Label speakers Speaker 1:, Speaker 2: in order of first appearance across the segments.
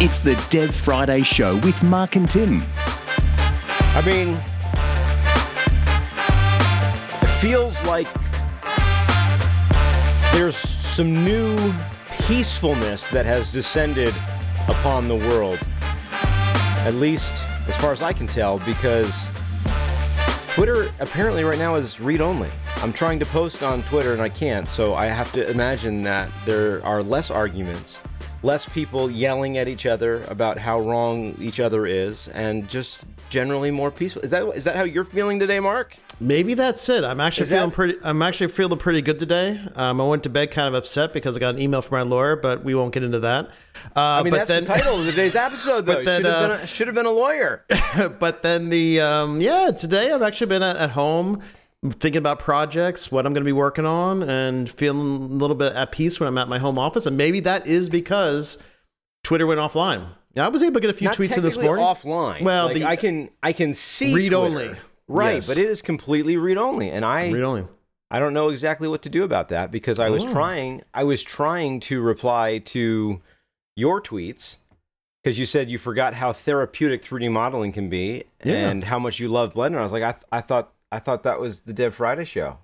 Speaker 1: It's the Dev Friday Show with Mark and Tim.
Speaker 2: I mean, it feels like there's some new peacefulness that has descended upon the world. At least as far as I can tell, because Twitter apparently right now is read only. I'm trying to post on Twitter and I can't, so I have to imagine that there are less arguments, less people yelling at each other about how wrong each other is, and just generally more peaceful. Is that is that how you're feeling today, Mark?
Speaker 3: Maybe that's it. I'm actually
Speaker 2: Is
Speaker 3: feeling
Speaker 2: that-
Speaker 3: pretty. I'm actually feeling pretty good today. Um, I went to bed kind of upset because I got an email from my lawyer, but we won't get into that. Uh,
Speaker 2: I mean,
Speaker 3: but
Speaker 2: that's
Speaker 3: then,
Speaker 2: the title of today's episode, though.
Speaker 3: Then,
Speaker 2: should, have
Speaker 3: uh,
Speaker 2: been a, should have been a lawyer.
Speaker 3: but then the um, yeah, today I've actually been at, at home thinking about projects, what I'm going to be working on, and feeling a little bit at peace when I'm at my home office. And maybe that is because Twitter went offline. Yeah, I was able to get a few
Speaker 2: Not
Speaker 3: tweets in this morning.
Speaker 2: offline.
Speaker 3: Well,
Speaker 2: Like,
Speaker 3: the
Speaker 2: I can I can see
Speaker 3: read
Speaker 2: Twitter.
Speaker 3: only.
Speaker 2: right?
Speaker 3: Yes.
Speaker 2: But it is completely read only, and I
Speaker 3: read only.
Speaker 2: I don't know exactly what to do about that because I was
Speaker 3: Oh.
Speaker 2: trying I was trying to reply to your tweets because you said you forgot how therapeutic 3D modeling can be
Speaker 3: Yeah.
Speaker 2: and how much you love Blender. I was like, I, I thought I thought that was the Dev Friday show.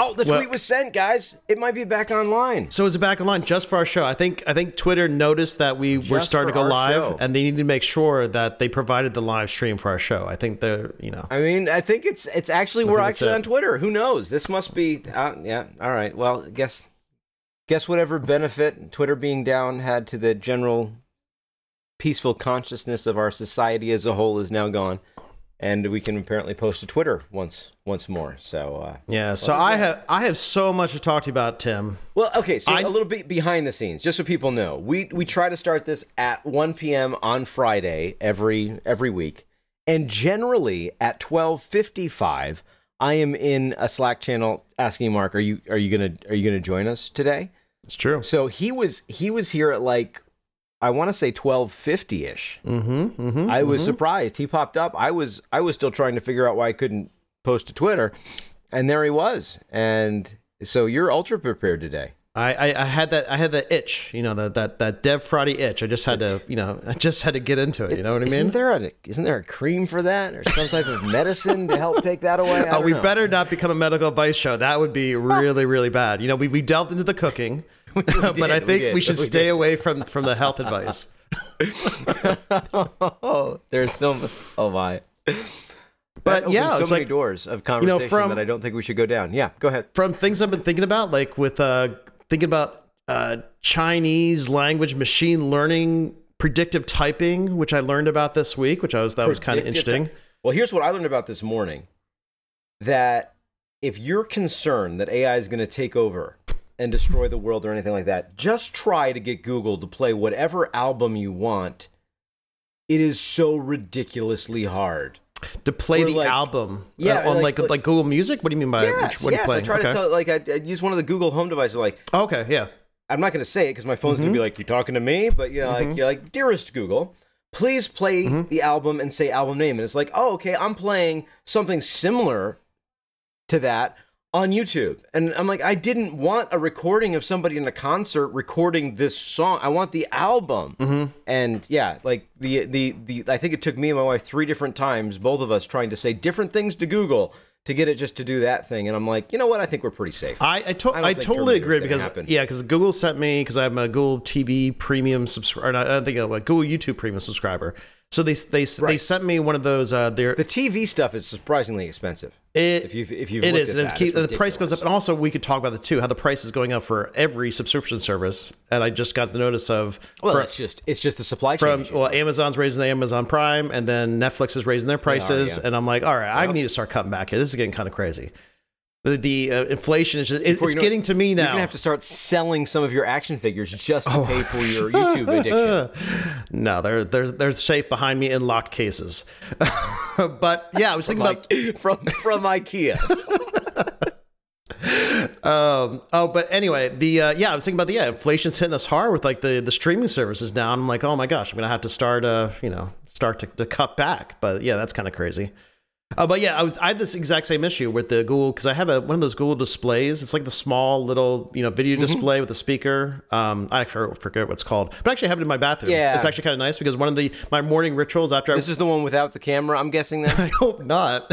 Speaker 2: Oh, the
Speaker 3: Well-
Speaker 2: tweet was sent, guys. It might be back online.
Speaker 3: So is it back online just for our show? I think I think Twitter noticed that we were starting to go live,
Speaker 2: show.
Speaker 3: and they need to make sure that they provided the live stream for our show. I think they're you know.
Speaker 2: I mean, I think it's it's actually we're actually on Twitter. Who knows? This must be uh, yeah. All right. Well, guess guess whatever benefit Twitter being down had to the general peaceful consciousness of our society as a whole is now gone, and we can apparently post to Twitter once once more. So, uh,
Speaker 3: Yeah, so I have I have so much to talk to you about, Tim.
Speaker 2: well, okay. So
Speaker 3: I-
Speaker 2: a little bit behind the scenes, just so people know, we we try to start this at 1 p.m. on Friday every every week, and generally at 12:55, I am in a Slack channel asking Mark, "Are you are you gonna are you gonna join us today?"
Speaker 3: It's true.
Speaker 2: So he was he was here at like I want to say 12:50 ish.
Speaker 3: Mm-hmm. mm-hmm
Speaker 2: I was surprised he popped up. I was I was still trying to figure out why I couldn't post to Twitter, and there he was. And so you're ultra prepared today.
Speaker 3: I, I, I had that I had that itch, you know, that that that Dev Friday itch. I just had to, you know, I just had to get into it. You know what I mean?
Speaker 2: Isn't there a isn't there a cream for that, or some type of medicine to help take that away? I
Speaker 3: Oh, we
Speaker 2: know.
Speaker 3: better not become a medical advice show. That would be really, really bad. You know, we, we delved into the cooking, but
Speaker 2: did,
Speaker 3: I think
Speaker 2: did,
Speaker 3: we should
Speaker 2: we
Speaker 3: stay
Speaker 2: did.
Speaker 3: away from from the health advice.
Speaker 2: oh, there's no. Oh my.
Speaker 3: But yeah,
Speaker 2: so many
Speaker 3: like
Speaker 2: doors of conversation
Speaker 3: from-
Speaker 2: that I don't think we should go down. Yeah, go ahead.
Speaker 3: from things I've been thinking about, like with uh thinking about uh Chinese language machine learning predictive typing, which I learned about this week, which I was that was kind of
Speaker 2: Predictive
Speaker 3: interesting.
Speaker 2: Well, here's what I learned about this morning that if you're concerned that AI is going to take over and destroy the world or anything like that, just try to get Google to play whatever album you want. It is so ridiculously hard.
Speaker 3: To play the
Speaker 2: like-
Speaker 3: album, uh,
Speaker 2: Yeah,
Speaker 3: uh, on
Speaker 2: like-
Speaker 3: like, like Google Music. What do you mean by
Speaker 2: yes,
Speaker 3: which, what
Speaker 2: yes. I try
Speaker 3: okay.
Speaker 2: to tell, like, I, I use one of the Google Home devices. Like,
Speaker 3: okay, yeah.
Speaker 2: I'm not going to say it because my phone's going to be mm-hmm. like, "You talking to me?" But you know, like, mm-hmm. you're like, "Dearest Google, please play mm-hmm. the album and say album name." And it's like, "Oh, okay, I'm playing something similar to that on YouTube." And I'm like, "I didn't want a recording of somebody in a concert recording this song. I want the album." Mm-hmm. And yeah, like the the the I think it took me and my wife three different times, both of us trying to say different things to Google to get it just to do that thing. And I'm like, you know what? I think we're pretty safe.
Speaker 3: I I, to-
Speaker 2: I
Speaker 3: I totally agree because
Speaker 2: happen.
Speaker 3: yeah, because Google sent me because I'm a Google TV Premium subscriber. I don't think I'm a Google YouTube Premium subscriber. So they they they sent me one of those. Uh, their
Speaker 2: the TV stuff is surprisingly expensive.
Speaker 3: It,
Speaker 2: If you've- if you've
Speaker 3: it is, and it's
Speaker 2: that,
Speaker 3: keep,
Speaker 2: it's
Speaker 3: the price goes up, and also we could talk about the two how the price is going up for every subscription service. And I just got the notice of
Speaker 2: Well,
Speaker 3: fr-
Speaker 2: it's just it's just the supply chain.
Speaker 3: from
Speaker 2: issues.
Speaker 3: well, Amazon's raising the Amazon Prime, and then Netflix is raising their prices,
Speaker 2: yeah.
Speaker 3: and I'm like, all right, I need to start cutting back here. This is getting kind of crazy. The, the uh, inflation is just, it, it's getting
Speaker 2: it,
Speaker 3: to me now.
Speaker 2: You're gonna have to start selling some of your action figures just
Speaker 3: Oh.
Speaker 2: to pay for your YouTube addiction.
Speaker 3: no, they're they're they're safe behind me in locked cases. but yeah, I was thinking about
Speaker 2: from from IKEA.
Speaker 3: Um, oh, but anyway, the uh, yeah, I was thinking about the yeah, inflation's hitting us hard with like the the streaming services down. I'm like, oh my gosh, I'm gonna have to start uh, you know, start to, to cut back. But yeah, that's kind of crazy. Uh, but yeah, I, was, I had this exact same issue with the Google because I have a one of those Google displays. It's like the small little you know video
Speaker 2: Mm-hmm.
Speaker 3: display with a speaker. Um, I for- forget what it's called, but I actually have it in my bathroom.
Speaker 2: Yeah.
Speaker 3: it's actually kind of nice because one of the my morning rituals after
Speaker 2: This
Speaker 3: I,
Speaker 2: is the one without the camera, I'm guessing that.
Speaker 3: I hope not.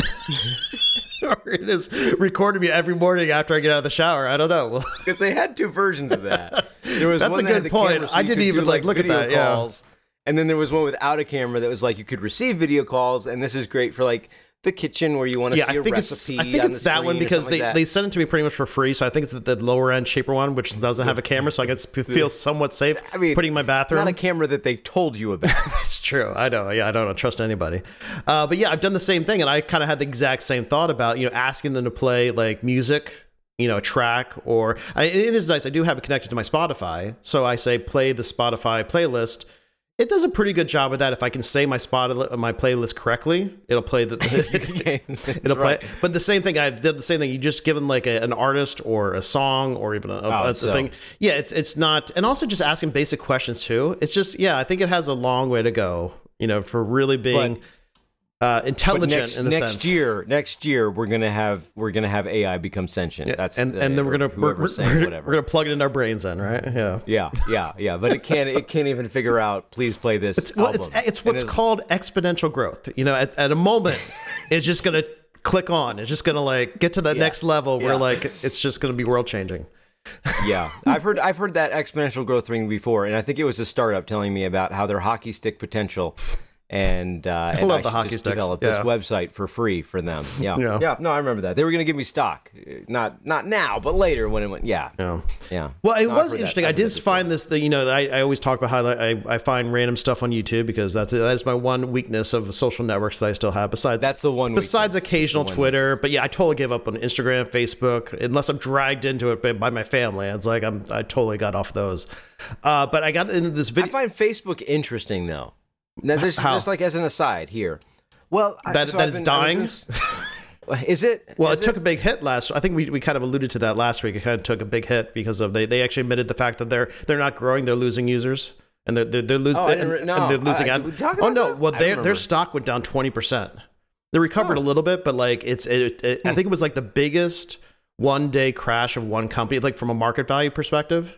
Speaker 3: or it is recording me every morning after I get out of the shower. I don't know.
Speaker 2: Because they had two versions of that. There was
Speaker 3: That's
Speaker 2: one
Speaker 3: a good
Speaker 2: the
Speaker 3: point.
Speaker 2: so
Speaker 3: I didn't even,
Speaker 2: do,
Speaker 3: like, look at that, yeah.
Speaker 2: Calls. And then there was one without a camera that was like you could receive video calls, and this is great for like the kitchen where you want to
Speaker 3: yeah,
Speaker 2: see
Speaker 3: I
Speaker 2: a
Speaker 3: think it's. I think it's that one because they,
Speaker 2: like
Speaker 3: they sent it to me pretty much for free. So I think it's the, the lower end, cheaper one, which doesn't have a camera, so I can feel somewhat safe
Speaker 2: I mean,
Speaker 3: putting my bathroom.
Speaker 2: not a camera that they told you about.
Speaker 3: That's true. I know. Yeah, I don't trust anybody. Uh, but yeah, I've done the same thing, and I kind of had the exact same thought about you know asking them to play like music, you know, a track, or I, it is nice. I do have it connected to my Spotify, so I say play the Spotify playlist. It does a pretty good job with that. If I can say my spot my playlist correctly, it'll play the. Game. It'll play. But the same thing. I did the same thing. You just given like a, an artist or a song or even a,
Speaker 2: Oh,
Speaker 3: a
Speaker 2: so-
Speaker 3: thing. Yeah, it's it's not, and also just asking basic questions too. It's just yeah, I think it has a long way to go. You know, for really being uh,
Speaker 2: But
Speaker 3: intelligent
Speaker 2: next,
Speaker 3: in a
Speaker 2: next
Speaker 3: sense.
Speaker 2: year, next year we're gonna have we're gonna have AI become sentient.
Speaker 3: Yeah,
Speaker 2: That's
Speaker 3: and
Speaker 2: the-
Speaker 3: and then we're gonna we're, we're, we're, gonna plug it in our brains then, right? Yeah.
Speaker 2: Yeah, yeah, yeah. But it can't. It can't even figure out. Please play this.
Speaker 3: It's, well, it's it's what's called exponential growth. You know, at, at a moment, it's just gonna click on. It's just gonna like get to that
Speaker 2: Yeah.
Speaker 3: next level where
Speaker 2: Yeah.
Speaker 3: like it's just gonna be world changing.
Speaker 2: Yeah, I've heard I've heard that exponential growth ring before, and I think it was a startup telling me about how their hockey stick potential. And uh, and
Speaker 3: love
Speaker 2: I
Speaker 3: the hockey
Speaker 2: just
Speaker 3: sticks,
Speaker 2: develop
Speaker 3: yeah.
Speaker 2: this website for free for them. Yeah.
Speaker 3: Yeah.
Speaker 2: yeah, No, I remember that. They were going to give me stock, not not now, but later when it went. Yeah,
Speaker 3: Yeah.
Speaker 2: yeah.
Speaker 3: Well, it
Speaker 2: No,
Speaker 3: was interesting. I did find this. The, you know, I, I always talk about how I, I find random stuff on YouTube because that's that is my one weakness of social networks that I still have. Besides,
Speaker 2: That's the one
Speaker 3: Besides
Speaker 2: weakness.
Speaker 3: occasional Twitter, but yeah, I totally give up on Instagram, Facebook, unless I'm dragged into it by, by my family. It's like I'm I totally got off those. Uh, but I got into this video.
Speaker 2: I find Facebook interesting though. Now, just,
Speaker 3: How?
Speaker 2: just like as an aside here. Well, I-
Speaker 3: That-
Speaker 2: so
Speaker 3: that
Speaker 2: I've
Speaker 3: it's
Speaker 2: been- I
Speaker 3: dying?
Speaker 2: was gonna s- Is it?
Speaker 3: Well,
Speaker 2: Is
Speaker 3: it took a big hit last. I think we, we kind of alluded to that last week. It kind of took a big hit because of they, they actually admitted the fact that they're they're not growing, they're losing users, and they're they're, they're losing.
Speaker 2: Oh, I didn't
Speaker 3: and,
Speaker 2: re-
Speaker 3: and
Speaker 2: no.
Speaker 3: they're losing.
Speaker 2: I-
Speaker 3: ad-
Speaker 2: we talk
Speaker 3: oh
Speaker 2: about
Speaker 3: no!
Speaker 2: that?
Speaker 3: Well,
Speaker 2: I
Speaker 3: their
Speaker 2: remember.
Speaker 3: their stock went down twenty percent. They recovered a little bit, but like it's it, it, I hmm. think it was like the biggest one day crash of one company, like from a market value perspective,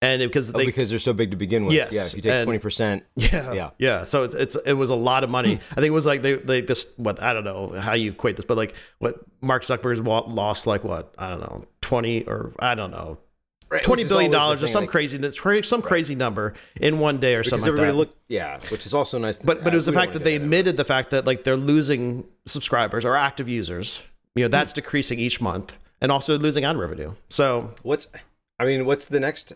Speaker 3: and it, because
Speaker 2: Oh,
Speaker 3: they
Speaker 2: because they're so big to begin with.
Speaker 3: Yes,
Speaker 2: Yeah, if you take twenty percent.
Speaker 3: yeah,
Speaker 2: Yeah.
Speaker 3: yeah. So it's, it's it was a lot of money. Hmm. I think it was like they they this what I don't know how you equate this, but like what Mark Zuckerberg's wa- lost like what I don't know twenty or I don't know twenty billion dollars or some crazy some crazy number in one day or
Speaker 2: Because
Speaker 3: something like
Speaker 2: everybody
Speaker 3: that.
Speaker 2: looked, yeah, which is also nice. To,
Speaker 3: but but it was the
Speaker 2: we
Speaker 3: fact that they
Speaker 2: there.
Speaker 3: admitted the fact that like they're losing subscribers or active users. You know that's hmm. decreasing each month, and also losing ad revenue. So,
Speaker 2: What's, I mean, what's the next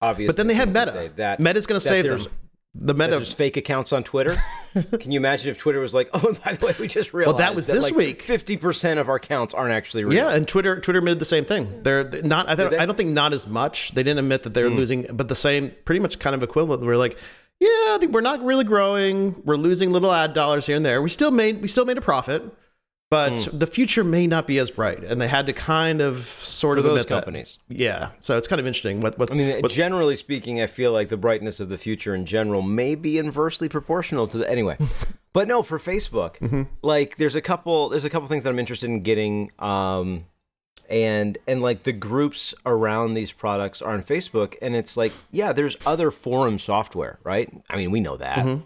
Speaker 2: obvious?
Speaker 3: but then they have Meta.
Speaker 2: That
Speaker 3: Meta's going to save them. The
Speaker 2: that
Speaker 3: Meta
Speaker 2: There's fake accounts on Twitter. Can you imagine if Twitter was like, oh, and by the way, we just realized that
Speaker 3: was this
Speaker 2: like
Speaker 3: week.
Speaker 2: Fifty percent of our accounts aren't actually real.
Speaker 3: Yeah, and Twitter Twitter admitted the same thing. They're not. I don't.
Speaker 2: they?
Speaker 3: I don't think not as much. They didn't admit that they're hmm. losing, but the same, pretty much kind of equivalent. We're like, yeah, we're not really growing. We're losing little ad dollars here and there. We still made we still made a profit, but
Speaker 2: Hmm.
Speaker 3: the future may not be as bright. And they had to kind of sort
Speaker 2: For
Speaker 3: of
Speaker 2: those
Speaker 3: admit that.
Speaker 2: companies.
Speaker 3: Yeah, so it's kind of interesting. What what
Speaker 2: I mean,
Speaker 3: what,
Speaker 2: generally speaking, I feel like the brightness of the future in general may be inversely proportional to the anyway. but no, for Facebook,
Speaker 3: Mm-hmm.
Speaker 2: like there's a couple there's a couple things that I'm interested in getting um and and like the groups around these products are on Facebook and it's like, yeah, there's other forum software, right? I mean, we know that.
Speaker 3: Mhm.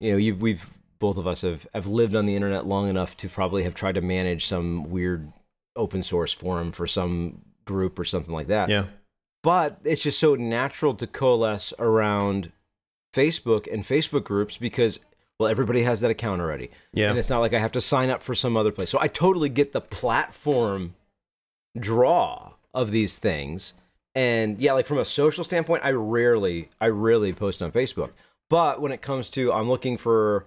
Speaker 2: You know, you've we've both of us have have lived on the internet long enough to probably have tried to manage some weird open source forum for some group or something like that
Speaker 3: yeah,
Speaker 2: but it's just so natural to coalesce around Facebook and Facebook groups because well everybody has that account already.
Speaker 3: yeah,
Speaker 2: And it's not like I have to sign up for some other place. So I totally get the platform draw of these things. And yeah, like from a social standpoint, I rarely I rarely post on Facebook. But when it comes to I'm looking for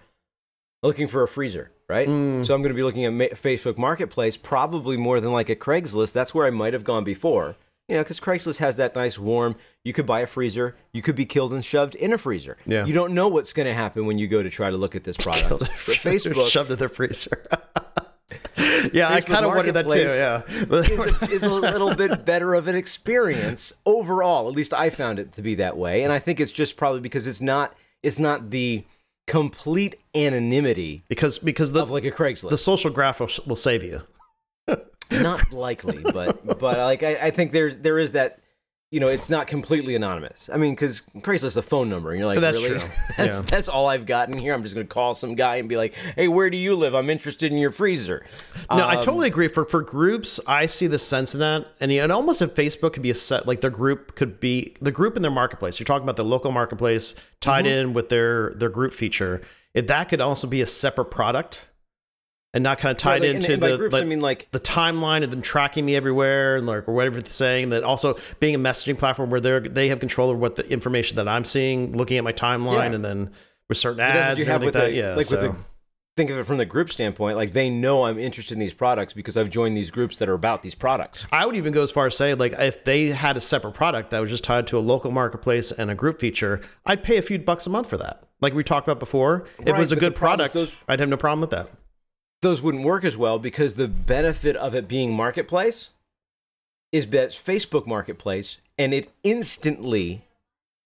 Speaker 2: looking for a freezer, right?
Speaker 3: Mm.
Speaker 2: So I'm going to be looking at Ma- Facebook Marketplace probably more than like a Craigslist. That's where I might have gone before. You know, because Craigslist has that nice warm. You could buy a freezer. You could be killed and shoved in a freezer.
Speaker 3: Yeah.
Speaker 2: You don't know what's going to happen when you go to try to look at this product. Facebook
Speaker 3: shoved in their freezer. yeah, I kind of wondered that too. Yeah,
Speaker 2: is a, is a little bit better of an experience overall. At least I found it to be that way, and I think it's just probably because it's not it's not the complete anonymity
Speaker 3: because because the
Speaker 2: of like a Craigslist.
Speaker 3: the social graph will, will save you.
Speaker 2: Not likely, but but like I, I think there's there is that you know it's not completely anonymous. I mean, because Craigslist is a phone number, and you're like,
Speaker 3: That's
Speaker 2: really?
Speaker 3: true.
Speaker 2: that's
Speaker 3: Yeah.
Speaker 2: that's all I've gotten here. I'm just gonna call some guy and be like, hey, where do you live? I'm interested in your freezer.
Speaker 3: No, I
Speaker 2: Um,
Speaker 3: totally agree. For for groups, I see the sense in that, and and almost if Facebook could be a set, like their group could be the group in their marketplace. You're talking about the local marketplace tied
Speaker 2: Mm-hmm.
Speaker 3: in with their their group feature. If that could also be a separate product, and not kind of tied
Speaker 2: like,
Speaker 3: into
Speaker 2: and by
Speaker 3: the
Speaker 2: groups,
Speaker 3: like,
Speaker 2: I mean, like-
Speaker 3: the timeline of them tracking me everywhere and like or whatever they're saying. That also being a messaging platform where they they have control over what the information that I'm seeing, looking at my timeline,
Speaker 2: Yeah.
Speaker 3: and then with certain ads
Speaker 2: you
Speaker 3: and everything like
Speaker 2: with
Speaker 3: that.
Speaker 2: the-
Speaker 3: Yeah,
Speaker 2: like
Speaker 3: so.
Speaker 2: with the think of it from the group standpoint. Like they know I'm interested in these products because I've joined these groups that are about these products.
Speaker 3: I would even go as far as say, like, if they had a separate product that was just tied to a local marketplace and a group feature, I'd pay a few bucks a month for that. Like we talked about before. if it was a good product,
Speaker 2: those-
Speaker 3: I'd have no problem with that.
Speaker 2: Those wouldn't work as well because the benefit of it being marketplace is that it's Facebook marketplace and it instantly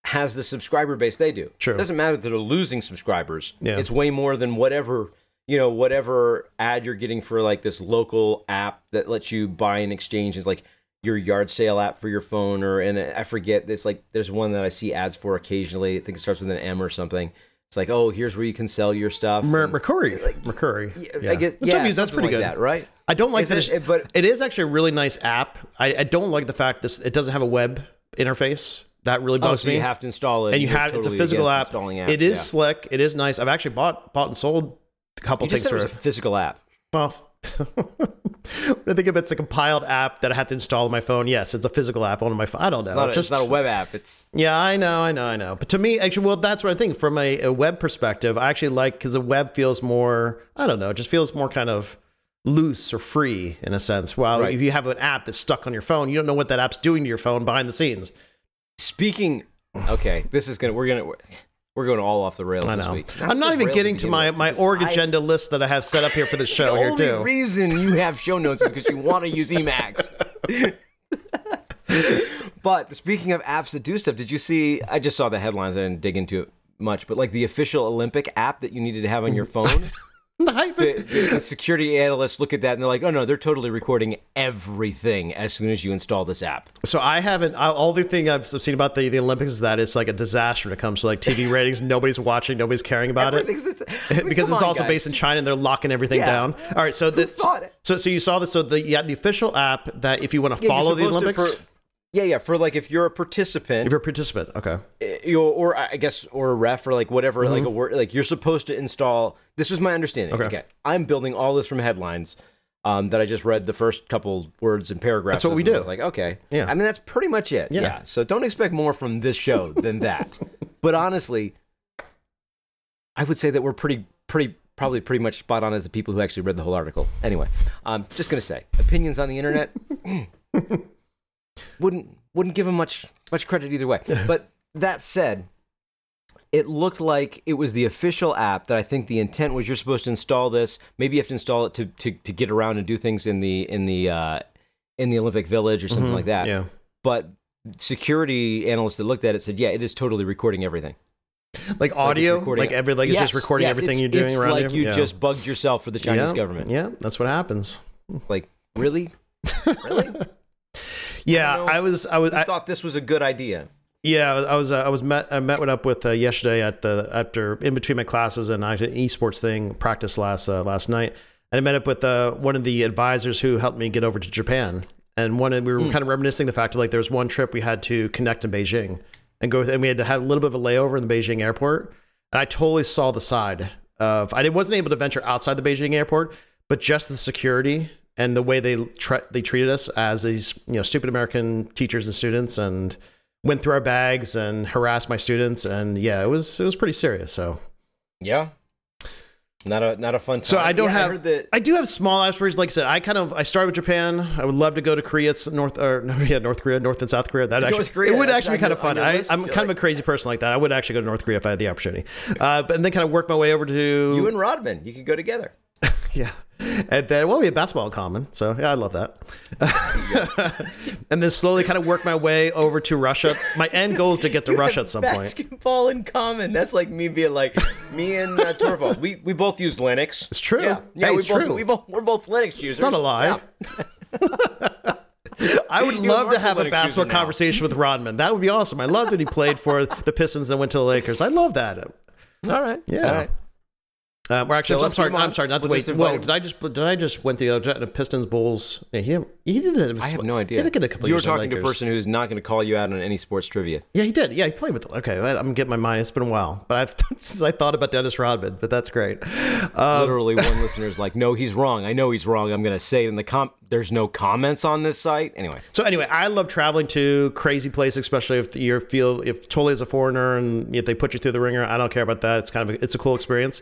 Speaker 2: has the subscriber base they do.
Speaker 3: True.
Speaker 2: It doesn't matter that they're losing subscribers.
Speaker 3: Yeah.
Speaker 2: It's way more than whatever, you know, whatever ad you're getting for like this local app that lets you buy and exchange is like your yard sale app for your phone or and I forget it's like there's one that I see ads for occasionally. I think it starts with an M or something. It's like, oh, here's where you can sell your stuff.
Speaker 3: Mer-
Speaker 2: and-
Speaker 3: Mercari, Mercari.
Speaker 2: I guess
Speaker 3: Which
Speaker 2: yeah,
Speaker 3: that's pretty
Speaker 2: like
Speaker 3: good.
Speaker 2: that, right?
Speaker 3: I don't like
Speaker 2: Is
Speaker 3: that.
Speaker 2: it- but-
Speaker 3: it is actually a really nice app. I, I don't like the fact this it doesn't have a web interface. That really
Speaker 2: Oh,
Speaker 3: bugs
Speaker 2: so
Speaker 3: me.
Speaker 2: you have to install it.
Speaker 3: and you have it's a physical app.
Speaker 2: Installing apps,
Speaker 3: it is
Speaker 2: yeah.
Speaker 3: slick. It is nice. I've actually bought bought and sold a couple
Speaker 2: You just
Speaker 3: things
Speaker 2: said it was a physical app.
Speaker 3: Well, I think it, it's a compiled app that I have to install on my phone. Yes, it's a physical app on my phone. I don't know.
Speaker 2: It's not, a,
Speaker 3: just
Speaker 2: it's not a web app. It's
Speaker 3: yeah, I know, I know, I know. But to me, actually, well, that's what I think. From a, a web perspective, I actually like because the web feels more. I don't know, it just feels more kind of loose or free in a sense. While
Speaker 2: Right.
Speaker 3: if you have an app that's stuck on your phone, you don't know what that app's doing to your phone behind the scenes.
Speaker 2: speaking. Okay, this is gonna. We're gonna. We're going all off the rails
Speaker 3: I
Speaker 2: this
Speaker 3: know.
Speaker 2: week.
Speaker 3: I'm not even getting
Speaker 2: to
Speaker 3: to my my
Speaker 2: because
Speaker 3: org
Speaker 2: I-
Speaker 3: agenda list that I have set up here for the show
Speaker 2: the
Speaker 3: here
Speaker 2: only
Speaker 3: too.
Speaker 2: reason you have show notes is because you want to use Emacs. but speaking of apps that do stuff, did you see? I just saw the headlines. I didn't dig into it much, but like the official Olympic app that you needed to have on your phone.
Speaker 3: The hype-
Speaker 2: the, the, the security analysts look at that and they're like, "Oh no, they're totally recording everything as soon as you install this app."
Speaker 3: So I haven't. I, all the thing I've seen about the, the Olympics is that it's like a disaster when it comes to like TV ratings. Nobody's watching. Nobody's caring about it
Speaker 2: I mean,
Speaker 3: because it's
Speaker 2: on,
Speaker 3: also
Speaker 2: guys.
Speaker 3: based in China and they're locking everything
Speaker 2: Yeah.
Speaker 3: down. All right. So the so so you saw this. So the yeah the official app that if you want to
Speaker 2: Yeah,
Speaker 3: follow the
Speaker 2: supposed to-
Speaker 3: Olympics,
Speaker 2: for- yeah, yeah, for like if you're a participant,
Speaker 3: if you're a participant, okay.
Speaker 2: you or I guess or a ref or like whatever, like
Speaker 3: Mm-hmm.
Speaker 2: a word, like you're supposed to install. This was my understanding. Okay, I'm building all this from headlines. Um, that I just read the first couple words and paragraphs.
Speaker 3: That's what we do.
Speaker 2: was like, okay,
Speaker 3: Yeah.
Speaker 2: I mean, that's pretty much it.
Speaker 3: Yeah.
Speaker 2: Yeah. So don't expect more from this show than that. but honestly, I would say that we're pretty, pretty, probably pretty much spot on as the people who actually read the whole article. Anyway, I'm just gonna say opinions on the internet wouldn't wouldn't give him much much credit either way. But that said, it looked like it was the official app that I think the intent was you're supposed to install this. Maybe you have to install it to to, to get around and do things in the in the uh, in the Olympic Village or something like that.
Speaker 3: Mm-hmm. Yeah.
Speaker 2: But security analysts that looked at it said, yeah, it is totally recording everything.
Speaker 3: Like audio,
Speaker 2: recording-
Speaker 3: like every like it's just recording
Speaker 2: yes,
Speaker 3: everything you're doing
Speaker 2: it's
Speaker 3: around
Speaker 2: like
Speaker 3: you.
Speaker 2: you
Speaker 3: yeah.
Speaker 2: just bugged yourself for the Chinese
Speaker 3: yeah.
Speaker 2: government.
Speaker 3: Yeah, that's what happens.
Speaker 2: Like, really? really?
Speaker 3: Yeah,
Speaker 2: know.
Speaker 3: I was I was
Speaker 2: I
Speaker 3: I,
Speaker 2: thought this was a good idea.
Speaker 3: Yeah, I was uh, I was met I met up with uh, yesterday at the after in between my classes and I had an esports thing practice last uh, last night and I met up with uh, one of the advisors who helped me get over to Japan and one we were kind of reminiscing the fact of like there was one trip we had to connect in Beijing and go and we had to have a little bit of a layover in the Beijing airport and I totally saw the side of I wasn't able to venture outside the Beijing airport but just the security and the way they tre- they treated us as these you know stupid American teachers and students and went through our bags and harassed my students. And yeah it was it was pretty serious. So
Speaker 2: Yeah. Not a not a fun time.
Speaker 3: so I don't
Speaker 2: Yeah,
Speaker 3: have
Speaker 2: heard that
Speaker 3: I do have small aspirations like I said I kind of I started with Japan. I would love to go to Korea. It's North or no, yeah North Korea North and South Korea. That actually
Speaker 2: Korea,
Speaker 3: it would actually be kind of fun. I, I'm
Speaker 2: You're
Speaker 3: kind of a crazy person like that. I would actually go to North Korea if I had the opportunity. Uh, but and then kind of work my way over to
Speaker 2: you and Rodman, you could go together.
Speaker 3: Yeah. And then, well, we have basketball in common. So, yeah, I love that. and then slowly kind of work my way over to Russia. My end goal is to get to Russia at some point.
Speaker 2: Basketball in common. That's like me being like me and uh, Torvald. We we both use Linux.
Speaker 3: It's true.
Speaker 2: Yeah, yeah
Speaker 3: Hey,
Speaker 2: we
Speaker 3: it's
Speaker 2: both,
Speaker 3: true.
Speaker 2: We both we're both Linux users.
Speaker 3: It's not a lie. I would love to have
Speaker 2: a
Speaker 3: basketball conversation with Rodman. That would be awesome. I loved when he played for the Pistons and went to the Lakers. I love that.
Speaker 2: All right.
Speaker 3: Yeah.
Speaker 2: All right.
Speaker 3: Um, we're actually.
Speaker 2: So
Speaker 3: I'm sorry.
Speaker 2: get him on.
Speaker 3: I'm sorry. Not
Speaker 2: We'll
Speaker 3: wait.
Speaker 2: just
Speaker 3: Well, did I just? Did I just went the, other the Pistons Bulls? Yeah, he he did it.
Speaker 2: I have no idea.
Speaker 3: He did a couple
Speaker 2: you were talking to a person who's not going to call you out on any sports trivia.
Speaker 3: Yeah, he did. Yeah, he played with. Okay, I- I'm getting my mind. It's been a while, but I've since I thought about Dennis Rodman. But that's great. Um,
Speaker 2: Literally, one listener's like, "No, he's wrong. I know he's wrong. I'm going to say it in the com." There's no comments on this site. Anyway,
Speaker 3: So anyway, I love traveling to crazy places, especially if you feel if totally as a foreigner and if they put you through the ringer. I don't care about that. It's kind of a, it's a cool experience.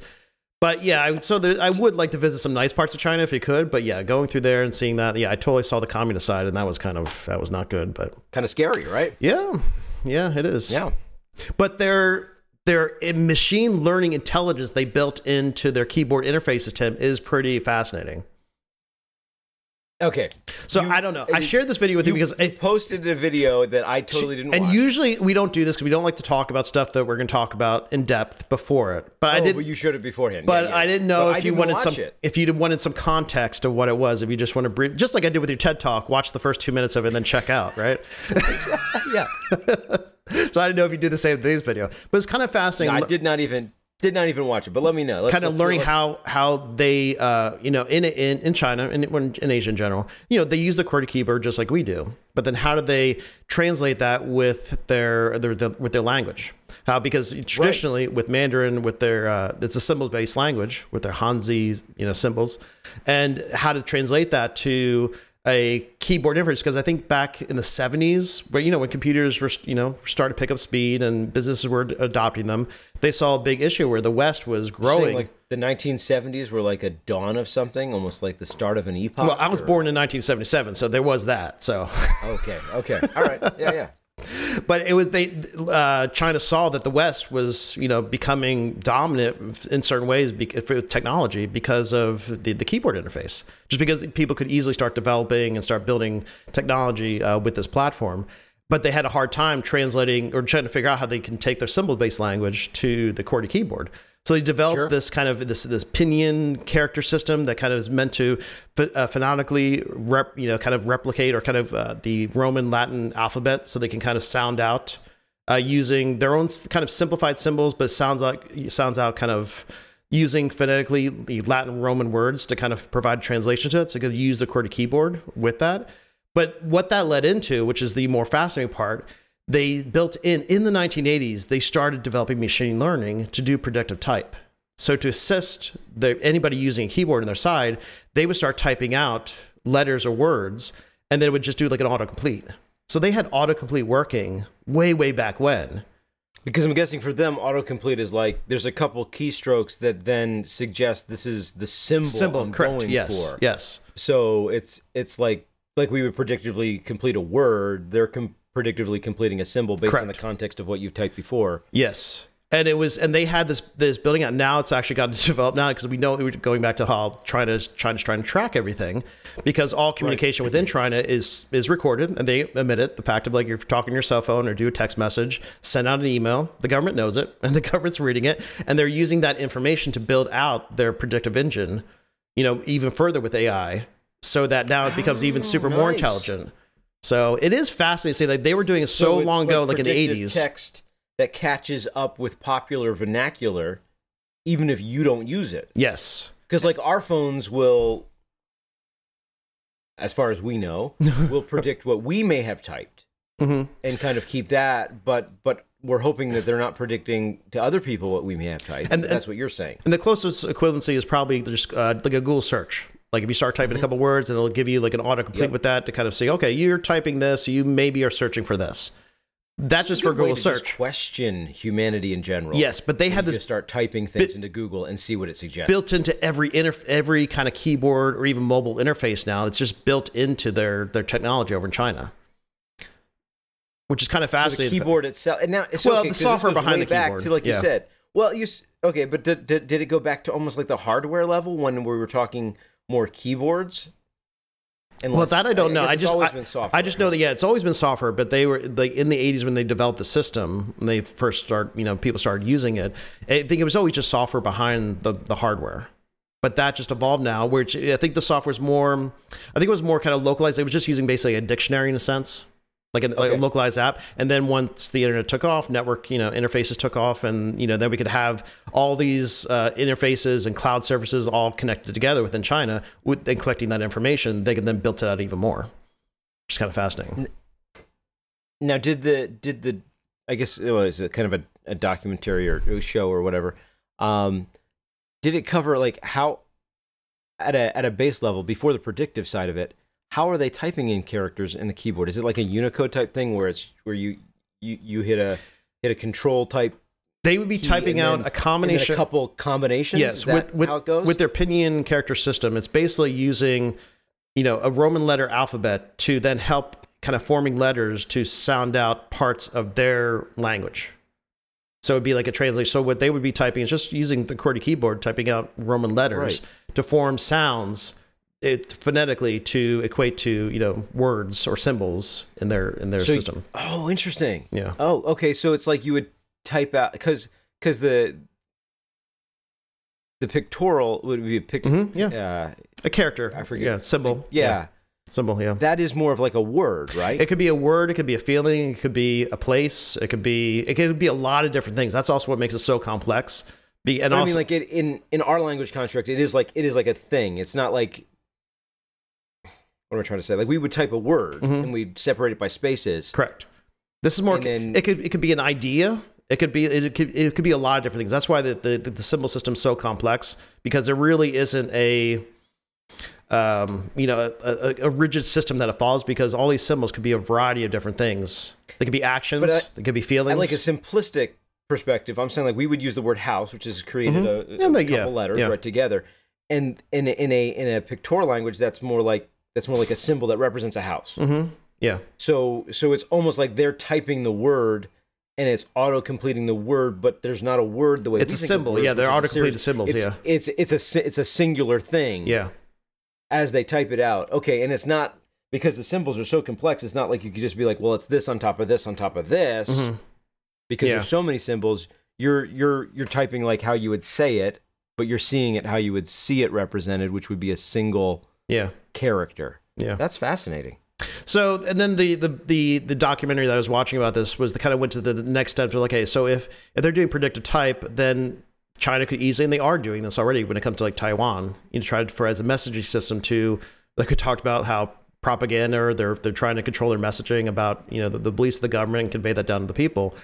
Speaker 3: But yeah, I, so there, I would like to visit some nice parts of China if you could. But yeah, going through there and seeing that, yeah, I totally saw the communist side, and that was kind of that was not good. But
Speaker 2: kind of scary, right?
Speaker 3: yeah, yeah, it is.
Speaker 2: Yeah.
Speaker 3: but their their eh, machine learning intelligence they built into their keyboard interfaces, Tim, is pretty fascinating.
Speaker 2: Okay.
Speaker 3: So
Speaker 2: You-
Speaker 3: I don't know. I shared this video with you, because I
Speaker 2: posted a video that I totally didn't
Speaker 3: and
Speaker 2: watch.
Speaker 3: usually we don't do this because we don't like to talk about stuff that we're going to talk about in depth before it. But I
Speaker 2: oh,
Speaker 3: did.
Speaker 2: but you showed it beforehand.
Speaker 3: but
Speaker 2: Yeah, yeah.
Speaker 3: I didn't know
Speaker 2: But
Speaker 3: if
Speaker 2: I
Speaker 3: you wanted some
Speaker 2: it.
Speaker 3: if you wanted some context of what it was. If you just want to brief, just like I did with your TED talk, watch the first two minutes of it and then check out, right?
Speaker 2: Yeah.
Speaker 3: so I didn't know if you do the same with this video, but it's kind of fascinating.
Speaker 2: I did not even did not even watch it. But let me know. Let's,
Speaker 3: kind of
Speaker 2: let's-
Speaker 3: learning
Speaker 2: let's-
Speaker 3: how how they uh you know in in in China and in, in Asia in general you know they use the QWERTY keyboard just like we do but then how do they translate that with their their, their with their language how because traditionally with Mandarin with their uh, it's a symbols based language with their Hanzi you know symbols and how to translate that to a keyboard interface because I think back in the 70s where you know when computers were you know starting to pick up speed and businesses were adopting them they saw a big issue where the west was growing
Speaker 2: like the 1970s were like a dawn of something, almost like the start of an epoch.
Speaker 3: Well, I was
Speaker 2: or-
Speaker 3: born in 1977, so there was that. So,
Speaker 2: Okay. Okay. All right. Yeah. Yeah.
Speaker 3: but it was they uh, China saw that the West was you know becoming dominant in certain ways for technology because of the, the keyboard interface. Just because people could easily start developing and start building technology uh, with this platform. But they had a hard time translating or trying to figure out how they can take their symbol-based language to the QWERTY keyboard. So they developed
Speaker 2: Sure.
Speaker 3: this kind of this this pinyin character system that kind of is meant to uh, phonetically rep, you know kind of replicate or kind of uh, the Roman Latin alphabet, so they can kind of sound out uh, using their own kind of simplified symbols, but it sounds like sounds out kind of using phonetically the Latin Roman words to kind of provide translation to it. So you could use the QWERTY keyboard with that. But what that led into, which is the more fascinating part, they built in in the 1980s. They started developing machine learning to do predictive type. So to assist the, anybody using a keyboard on their side, they would start typing out letters or words, and then it would just do like an autocomplete. So they had autocomplete working way, way back when.
Speaker 2: Because I'm guessing for them, autocomplete is like there's a couple keystrokes that then suggest this is the symbol,
Speaker 3: Symbol,
Speaker 2: I'm
Speaker 3: correct?
Speaker 2: going
Speaker 3: Yes,
Speaker 2: for.
Speaker 3: yes.
Speaker 2: So it's it's like like we would predictively complete a word. They're com- predictively completing a symbol based on the context of what you've typed before.
Speaker 3: Yes. And it was, and they had this this building out. Now it's actually gotten developed now because we know we're going back to how China China's trying to track everything, because all communication within China is is recorded, and they admit it. The fact of like you're talking on your cell phone or do a text message, send out an email. The government knows it, and the government's reading it, and they're using that information to build out their predictive engine, you know, even further with AI, so that now it becomes even super more intelligent. So it is fascinating to say like they were doing it so,
Speaker 2: it's
Speaker 3: long ago, like in the '80s.
Speaker 2: text that catches up with popular vernacular, even if you don't use it.
Speaker 3: Yes.
Speaker 2: Because like our phones will, as far as we know, will predict what we may have typed
Speaker 3: hmm
Speaker 2: and kind of keep that. But but we're hoping that they're not predicting to other people what we may have typed.
Speaker 3: And-
Speaker 2: And that's what you're saying.
Speaker 3: And the closest equivalency is probably just uh, like a Google search. Like if you start typing a couple words, and it'll give you like an autocomplete
Speaker 2: Mm-hmm. Yep.
Speaker 3: with that to kind of say, okay, you're typing this, you maybe are searching for this. That's just for Google search.
Speaker 2: question humanity in general.
Speaker 3: Yes, but they had this
Speaker 2: start typing things into Google and see what it suggests.
Speaker 3: built into every interf- every kind of keyboard or even mobile interface now. It's just built into their their technology over in China, which is kind of
Speaker 2: So the
Speaker 3: fascinating.
Speaker 2: keyboard itself, and now it's
Speaker 3: Well,
Speaker 2: okay,
Speaker 3: the software behind the
Speaker 2: back
Speaker 3: keyboard,
Speaker 2: to like
Speaker 3: yeah.
Speaker 2: you said. Well, you okay, but did, did did it go back to almost like the hardware level when we were talking more keyboards? And
Speaker 3: Well, that I don't know. I just
Speaker 2: always
Speaker 3: I. I just know that yeah, it's always been software. But they were like in the '80s when they developed the system, when they first start, you know, people started using it. I think it was always just software behind the the hardware. But that just evolved now, which I think the software is more. I think it was more kind of localized. It was just using basically a dictionary in a sense, like a, like a localized app. And then once the internet took off, network you know interfaces took off, and you know then we could have all these uh, interfaces and cloud services all connected together within China, with and collecting that information, they could then build it out even more, which is kind of fascinating.
Speaker 2: Now, did the did the I guess it was a kind of a, a documentary or a show or whatever. Um, did it cover like how at a at a base level before the predictive side of it? How are they typing in characters in the keyboard? Is it like a Unicode type thing where it's where you you you hit a hit a control type
Speaker 3: They would be typing out
Speaker 2: then-
Speaker 3: a combination.
Speaker 2: a couple combinations?
Speaker 3: yes, with with,
Speaker 2: how it goes?
Speaker 3: with their Pinyin character system, it's basically using, you know, a Roman letter alphabet to then help kind of forming letters to sound out parts of their language. So it'd be like a translation. So what they would be typing is just using the QWERTY keyboard, typing out Roman letters
Speaker 2: Right.
Speaker 3: to form sounds it, phonetically to equate to you know words or symbols in their in their
Speaker 2: So you-
Speaker 3: system.
Speaker 2: oh, interesting.
Speaker 3: Yeah.
Speaker 2: Oh, okay. So it's like you would type out because because the the pictorial would be a pic.
Speaker 3: Mhm, yeah.
Speaker 2: Uh,
Speaker 3: A character.
Speaker 2: I forget.
Speaker 3: Yeah, symbol.
Speaker 2: yeah,
Speaker 3: symbol. Yeah.
Speaker 2: that is more of like a word, right?
Speaker 3: It could be a word, it could be a feeling, it could be a place, it could be it could be a lot of different things. That's also what makes it so complex. Be and
Speaker 2: But I mean, like it, in in our language construct, it is like it is like a thing. It's not like what am I trying to say? Like we would type a word
Speaker 3: Mhm.
Speaker 2: and we'd separate it by spaces.
Speaker 3: correct. This is more.
Speaker 2: Then-
Speaker 3: it could it could be an idea. It could be it could it could be a lot of different things. That's why the the, the symbol system's so complex because there really isn't a um you know a, a, a rigid system that it follows because all these symbols could be a variety of different things. They could be actions.
Speaker 2: I-
Speaker 3: they could be feelings.
Speaker 2: And like a simplistic perspective, I'm saying like we would use the word house, which is created a, a
Speaker 3: Mm-hmm. Yeah, like,
Speaker 2: couple
Speaker 3: yeah,
Speaker 2: letters
Speaker 3: yeah.
Speaker 2: right together, and in a, in a in a pictorial language, that's more like that's more like a symbol that represents a house.
Speaker 3: Mhm. Yeah.
Speaker 2: So so it's almost like they're typing the word. And it's auto completing the word, but there's not a word the way
Speaker 3: It's a symbol.
Speaker 2: words,
Speaker 3: Yeah, they're
Speaker 2: is a
Speaker 3: auto-completed
Speaker 2: series-
Speaker 3: symbols,
Speaker 2: It's,
Speaker 3: yeah.
Speaker 2: it's it's a it's a singular thing.
Speaker 3: Yeah.
Speaker 2: as they type it out. Okay, and it's not because the symbols are so complex. It's not like you could just be like, well, it's this on top of this on top of this,
Speaker 3: Mhm.
Speaker 2: because
Speaker 3: Yeah.
Speaker 2: there's so many symbols. You're you're you're typing like how you would say it, but you're seeing it how you would see it represented, which would be a single
Speaker 3: Yeah.
Speaker 2: Character.
Speaker 3: Yeah.
Speaker 2: That's fascinating.
Speaker 3: So and then the, the the the documentary that I was watching about this was the kind of went to the next steps. Like, okay, so if if they're doing predictive type, then China could easily, and they are doing this already when it comes to like Taiwan. You know, try to for as a messaging system to like we talked about how propaganda or they're they're trying to control their messaging about you know the, the beliefs of the government and convey that down to the people.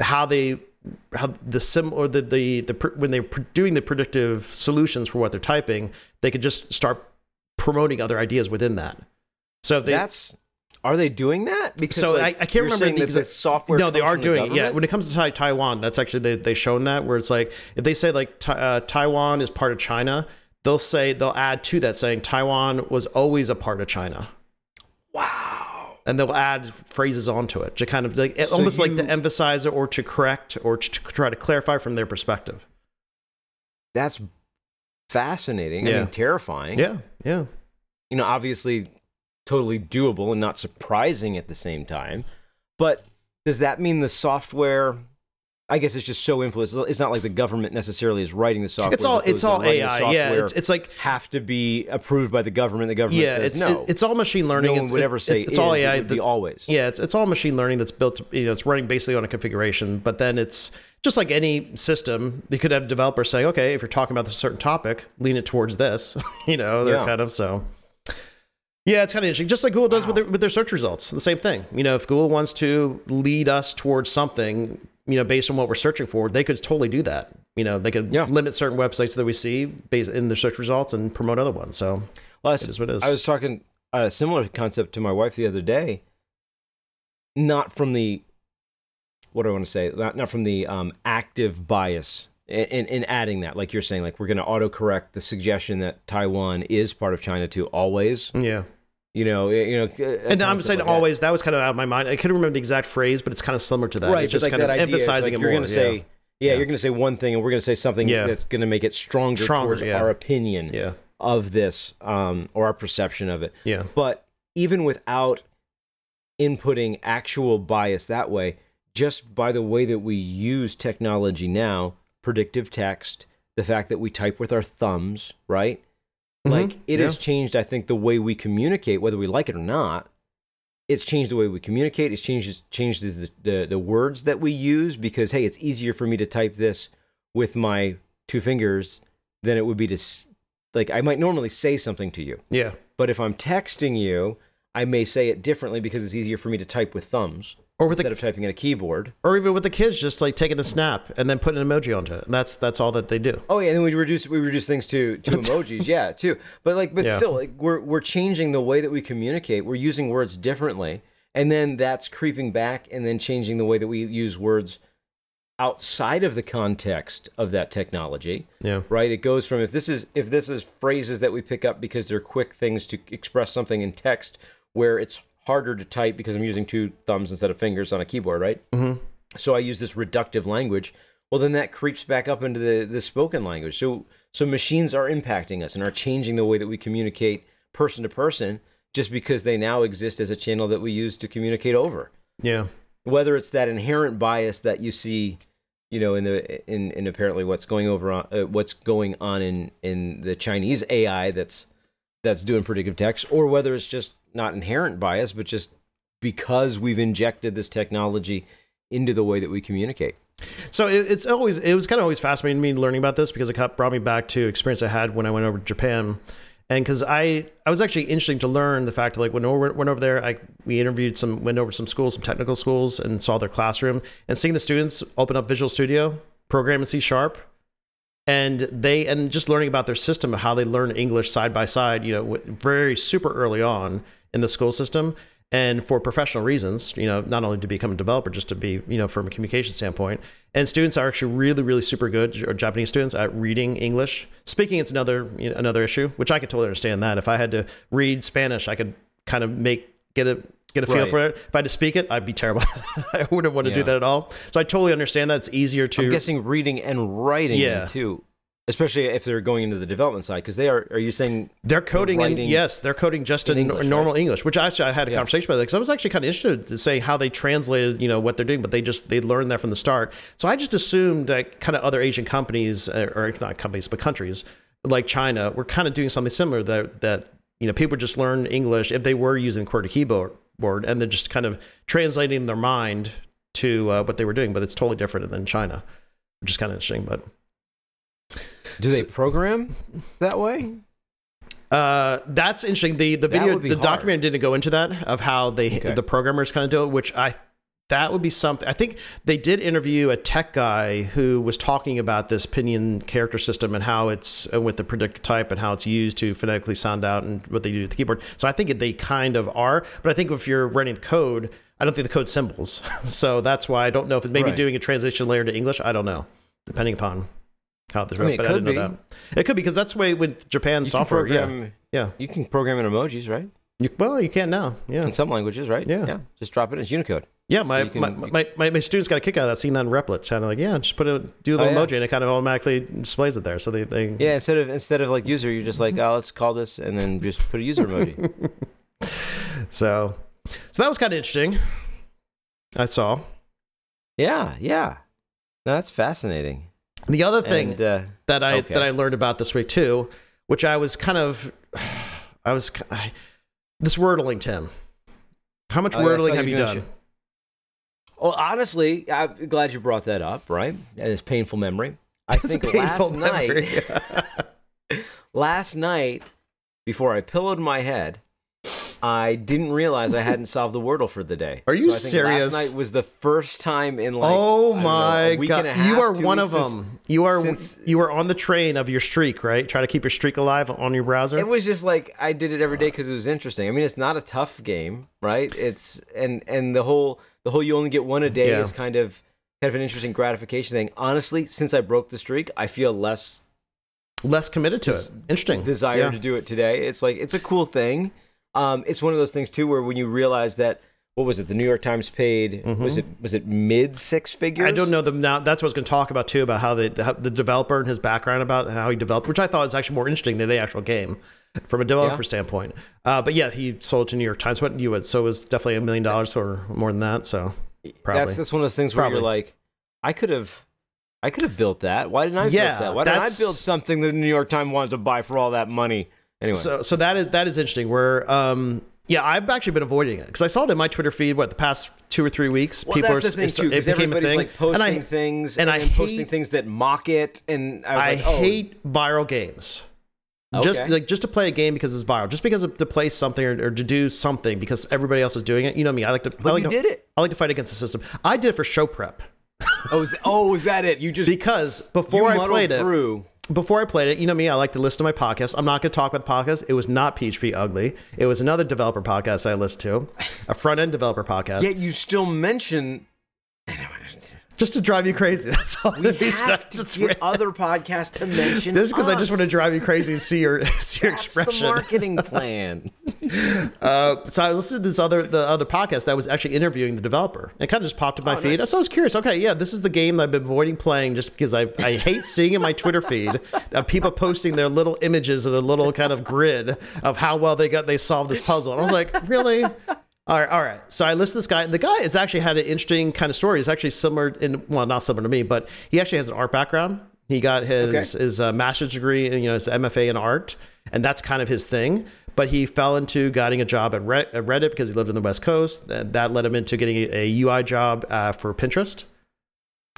Speaker 3: How they how the sim or the the, the when they're doing the predictive solutions for what they're typing, they could just start promoting other ideas within that. So if they,
Speaker 2: That's are they doing that? Because
Speaker 3: so
Speaker 2: like,
Speaker 3: I, I can't remember the exact
Speaker 2: software.
Speaker 3: No, they are
Speaker 2: from the
Speaker 3: doing it. Yeah, when it comes to Tai- Taiwan, that's actually they they shown that where it's like if they say like uh, Taiwan is part of China, they'll say they'll add to that saying Taiwan was always a part of China.
Speaker 2: wow.
Speaker 3: And they'll add phrases onto it to kind of like almost like to emphasize or to correct or to try to clarify from their perspective.
Speaker 2: That's fascinating. I mean, terrifying.
Speaker 3: Yeah, yeah.
Speaker 2: you know, obviously totally doable and not surprising at the same time. But does that mean the software? I guess it's just so influenced. It's not like the government necessarily is writing the software.
Speaker 3: It's all it's all
Speaker 2: are writing the
Speaker 3: AI. Yeah, it's it's like
Speaker 2: have to be approved by the government. The government
Speaker 3: yeah,
Speaker 2: says
Speaker 3: it's
Speaker 2: no.
Speaker 3: it- it's all machine learning.
Speaker 2: no one
Speaker 3: It's-
Speaker 2: would ever say
Speaker 3: it's, it's all
Speaker 2: is, it
Speaker 3: AI. that's-
Speaker 2: always.
Speaker 3: Yeah, it's it's all machine learning that's built. You know, it's running basically on a configuration, but then it's just like any system. They could have developers saying, okay, if you're talking about a certain topic, lean it towards this. you know, they're
Speaker 2: Yeah.
Speaker 3: kind of so. Yeah, it's kind of interesting. Just like Google does with their, with their search results, the same thing. You know, if Google wants to lead us towards something, you know, based on what we're searching for, they could totally do that. You know, they could
Speaker 2: Yeah.
Speaker 3: limit certain websites that we see based in their search results and promote other ones. So
Speaker 2: Well,
Speaker 3: it is what it is.
Speaker 2: I was talking a similar concept to my wife the other day. Not from the what do I want to say? Not not from the um, active bias in, in in adding that, like you're saying, like we're going to autocorrect the suggestion that Taiwan is part of China to always.
Speaker 3: yeah.
Speaker 2: You know, you know.
Speaker 3: And I'm saying
Speaker 2: like
Speaker 3: always. That was kind of out of my mind. I couldn't remember the exact phrase, but it's kind of similar to that.
Speaker 2: right?
Speaker 3: it's just
Speaker 2: like
Speaker 3: kind of emphasizing
Speaker 2: like
Speaker 3: it
Speaker 2: you're
Speaker 3: more.
Speaker 2: gonna
Speaker 3: yeah.
Speaker 2: say Yeah, you're going to say one thing, and we're going to say something
Speaker 3: Yeah.
Speaker 2: that's going to make it stronger,
Speaker 3: Stronger,
Speaker 2: towards
Speaker 3: yeah.
Speaker 2: our opinion
Speaker 3: Yeah.
Speaker 2: of this, um, or our perception of it.
Speaker 3: Yeah.
Speaker 2: But even without inputting actual bias that way, just by the way that we use technology now, predictive text, the fact that we type with our thumbs, right? Like it has
Speaker 3: Mm-hmm.
Speaker 2: changed, I think, the way we communicate, whether we like it or not. It's changed the way we communicate. It's changed changed the, the the words that we use because hey, it's easier for me to type this with my two fingers than it would be to like I might normally say something to you.
Speaker 3: Yeah.
Speaker 2: But if I'm texting you, I may say it differently because it's easier for me to type with thumbs
Speaker 3: Or with
Speaker 2: instead
Speaker 3: the,
Speaker 2: of typing in a keyboard.
Speaker 3: or even with the kids, just like taking a snap and then putting an emoji onto it. And that's that's all that they do.
Speaker 2: Oh yeah, and then we reduce we reduce things to to emojis, yeah, too. But like, but
Speaker 3: Yeah.
Speaker 2: still, like we're we're changing the way that we communicate. We're using words differently, and then that's creeping back, and then changing the way that we use words outside of the context of that technology.
Speaker 3: Yeah.
Speaker 2: right it goes from if this is if this is phrases that we pick up because they're quick things to express something in text where it's harder to type because i'm using two thumbs instead of fingers on a keyboard right mm-hmm. so i use this reductive language well then that creeps back up into the, the spoken language so so machines are impacting us and are changing the way that we communicate person to person just because they now exist as a channel that we use to communicate over
Speaker 3: Yeah.
Speaker 2: whether it's that inherent bias that you see you know in the in, in apparently what's going over on uh, what's going on in in the chinese ai that's that's doing predictive text or whether it's just not inherent bias but just because we've injected this technology into the way that we communicate.
Speaker 3: So it, it's always it was kind of always fascinating to me learning about this because it brought me back to experience I had when I went over to Japan, and because I I was actually interesting to learn the fact that like when we went over there, I we interviewed some went over some schools, some technical schools, and saw their classroom. And seeing the students open up Visual Studio, program in C sharp, and they and just learning about their system of how they learn English side by side, you know, very super early on in the school system. And for professional reasons, you know, not only to become a developer, just to be, you know, from a communication standpoint. And students are actually really, really super good, or Japanese students at reading English. Speaking, it's another you know, another issue, which I could totally understand that. If I had to read Spanish, I could kind of make get a get a feel
Speaker 2: Right.
Speaker 3: for it. If I had to speak it, I'd be terrible. I wouldn't want to do that at all. So I totally understand that it's easier to
Speaker 2: i'm guessing reading and writing
Speaker 3: Yeah.
Speaker 2: too especially if they're going into the development side because they are are you saying
Speaker 3: They're coding in yes, they're coding just in,
Speaker 2: in English,
Speaker 3: normal English, which actually I had a
Speaker 2: Yeah.
Speaker 3: conversation about that because I was actually kind of interested to say how they translated, you know, what they're doing, but they just they learned that from the start. So I just assumed that kind of other Asian companies uh, or not companies but countries like China were kind of doing something similar that that you know people just learn English if they were using QWERTY keyboard and they're just kind of translating their mind to uh, what they were doing, but it's totally different than China, which is kind of interesting, but.
Speaker 2: Do they program that way
Speaker 3: Uh, that's interesting. The the video the
Speaker 2: hard.
Speaker 3: documentary didn't go into that of how they
Speaker 2: Okay.
Speaker 3: the programmers kind of do it, which I that would be something. I think they did interview a tech guy who was talking about this Pinyin character system and how it's uh, with the predictor type and how it's used to phonetically sound out and what they do with the keyboard. So I think they kind of are, but I think if you're writing the code, I don't think the code symbols. so that's why I don't know if it's maybe
Speaker 2: Right.
Speaker 3: doing a translation layer to English. I don't know, depending upon how the
Speaker 2: I mean, it
Speaker 3: but I
Speaker 2: could
Speaker 3: didn't know
Speaker 2: be.
Speaker 3: that. It could be because that's the way with Japan
Speaker 2: you
Speaker 3: software.
Speaker 2: program
Speaker 3: yeah, yeah.
Speaker 2: you can program in emojis right
Speaker 3: You, well, you can now. Yeah.
Speaker 2: in some languages right
Speaker 3: Yeah.
Speaker 2: yeah just drop it as unicode
Speaker 3: Yeah, my,
Speaker 2: you can-
Speaker 3: my, my, my, my students got a kick out of that, seeing that in Replit. Kind of like, yeah, just put a do a oh, little
Speaker 2: Oh, yeah.
Speaker 3: emoji and it kind of automatically displays it there. So they, they
Speaker 2: Yeah, instead of instead of like user, you're just like, oh, let's call this, and then just put a user emoji.
Speaker 3: so so that was kind of interesting. I saw
Speaker 2: yeah, yeah, No, that's fascinating.
Speaker 3: The other thing
Speaker 2: And, uh,
Speaker 3: that I
Speaker 2: okay.
Speaker 3: that I learned about this week too, which I was kind of I was I, this wordling Tim. How much
Speaker 2: Oh, yeah,
Speaker 3: wordling
Speaker 2: you
Speaker 3: have you done?
Speaker 2: shit. well, honestly, I'm glad you brought that up. Right, and it's painful memory. I
Speaker 3: It's a
Speaker 2: think
Speaker 3: painful
Speaker 2: last
Speaker 3: memory.
Speaker 2: night, last night, before I pillowed my head, I didn't realize I hadn't solved the Wordle for the day.
Speaker 3: Are you
Speaker 2: so
Speaker 3: serious?
Speaker 2: Last night was the first time in like
Speaker 3: oh
Speaker 2: know,
Speaker 3: my
Speaker 2: a week
Speaker 3: god!
Speaker 2: and a half,
Speaker 3: you are one of
Speaker 2: since-
Speaker 3: them. You are
Speaker 2: since-
Speaker 3: you are on the train of your streak, right? Try to keep your streak alive on your browser.
Speaker 2: It was just like I did it every day because it was interesting. I mean, it's not a tough game, right? It's and and the whole the whole you only get one a day
Speaker 3: Yeah.
Speaker 2: is kind of kind of an interesting gratification thing. Honestly, since I broke the streak, I feel less
Speaker 3: Less committed to it. Interesting.
Speaker 2: desire
Speaker 3: Yeah.
Speaker 2: to do it today. It's like it's a cool thing. Um, it's one of those things too where when you realize that what was it? The New York Times paid was it was it mid six figures?
Speaker 3: Mm-hmm. I don't know them now. That's what I was going to talk about too, about how they, how the developer and his background about how he developed, which I thought was actually more interesting than the actual game from a developer
Speaker 2: Yeah.
Speaker 3: standpoint. Uh, but yeah, he sold it to New York Times. What you would, so it was definitely a million dollars or more than that. So probably.
Speaker 2: That's that's one of those things where
Speaker 3: Probably.
Speaker 2: you're like, I could have. I could have built that. Why didn't I
Speaker 3: Yeah,
Speaker 2: build that? Why didn't I build something that the New York Times wanted to buy for all that money? Anyway,
Speaker 3: So so that is that is interesting. Where um yeah, I've actually been avoiding it because I saw it in my Twitter feed. What the past two or three weeks,
Speaker 2: well,
Speaker 3: people
Speaker 2: that's
Speaker 3: are
Speaker 2: the thing, too,
Speaker 3: it became a thing.
Speaker 2: like posting
Speaker 3: and I
Speaker 2: things
Speaker 3: and
Speaker 2: and,
Speaker 3: I
Speaker 2: then posting
Speaker 3: hate-
Speaker 2: things that mock it, and I was
Speaker 3: I
Speaker 2: like, oh,
Speaker 3: hate viral games. Just like just to play a game because it's viral, just because of, to play something or, or to do something because everybody else is doing it. You know me. I like to. I
Speaker 2: But
Speaker 3: like
Speaker 2: you
Speaker 3: to,
Speaker 2: did it.
Speaker 3: I like to fight against the system. I did it for show prep
Speaker 2: Oh, is, oh, is that it? You just
Speaker 3: because
Speaker 2: you
Speaker 3: before I
Speaker 2: muddled
Speaker 3: played it,
Speaker 2: through.
Speaker 3: Before I played it, you know me, I like to listen to my podcast. I'm not going to talk about the podcast. It was not PHP Ugly. It was another developer podcast I listened to, a front end developer podcast,
Speaker 2: Yet you still mention.
Speaker 3: Just to drive you crazy. That's all.
Speaker 2: We have to get other podcasts to mention.
Speaker 3: Just because I just want to drive you crazy and see your see your
Speaker 2: That's the
Speaker 3: expression.
Speaker 2: marketing plan.
Speaker 3: Uh, so I listened to this other the other podcast that was actually interviewing the developer. It kind of just popped in my
Speaker 2: Oh,
Speaker 3: feed.
Speaker 2: nice.
Speaker 3: So I was curious. Okay, yeah, this is the game I've been avoiding playing just because I I hate seeing in my Twitter feed of people posting their little images of the little kind of grid of how well they got they solved this puzzle. And I was like, really. All right, all right. So I listened to this guy, and the guy has actually had an interesting kind of story. He's actually similar in well, not similar to me, but he actually has an art background. He got his
Speaker 2: Okay.
Speaker 3: his uh, master's degree, you know, his MFA in art, and that's kind of his thing. But he fell into getting a job at, Reddit because he lived in the West Coast. And that led him into getting a UI job uh, for Pinterest.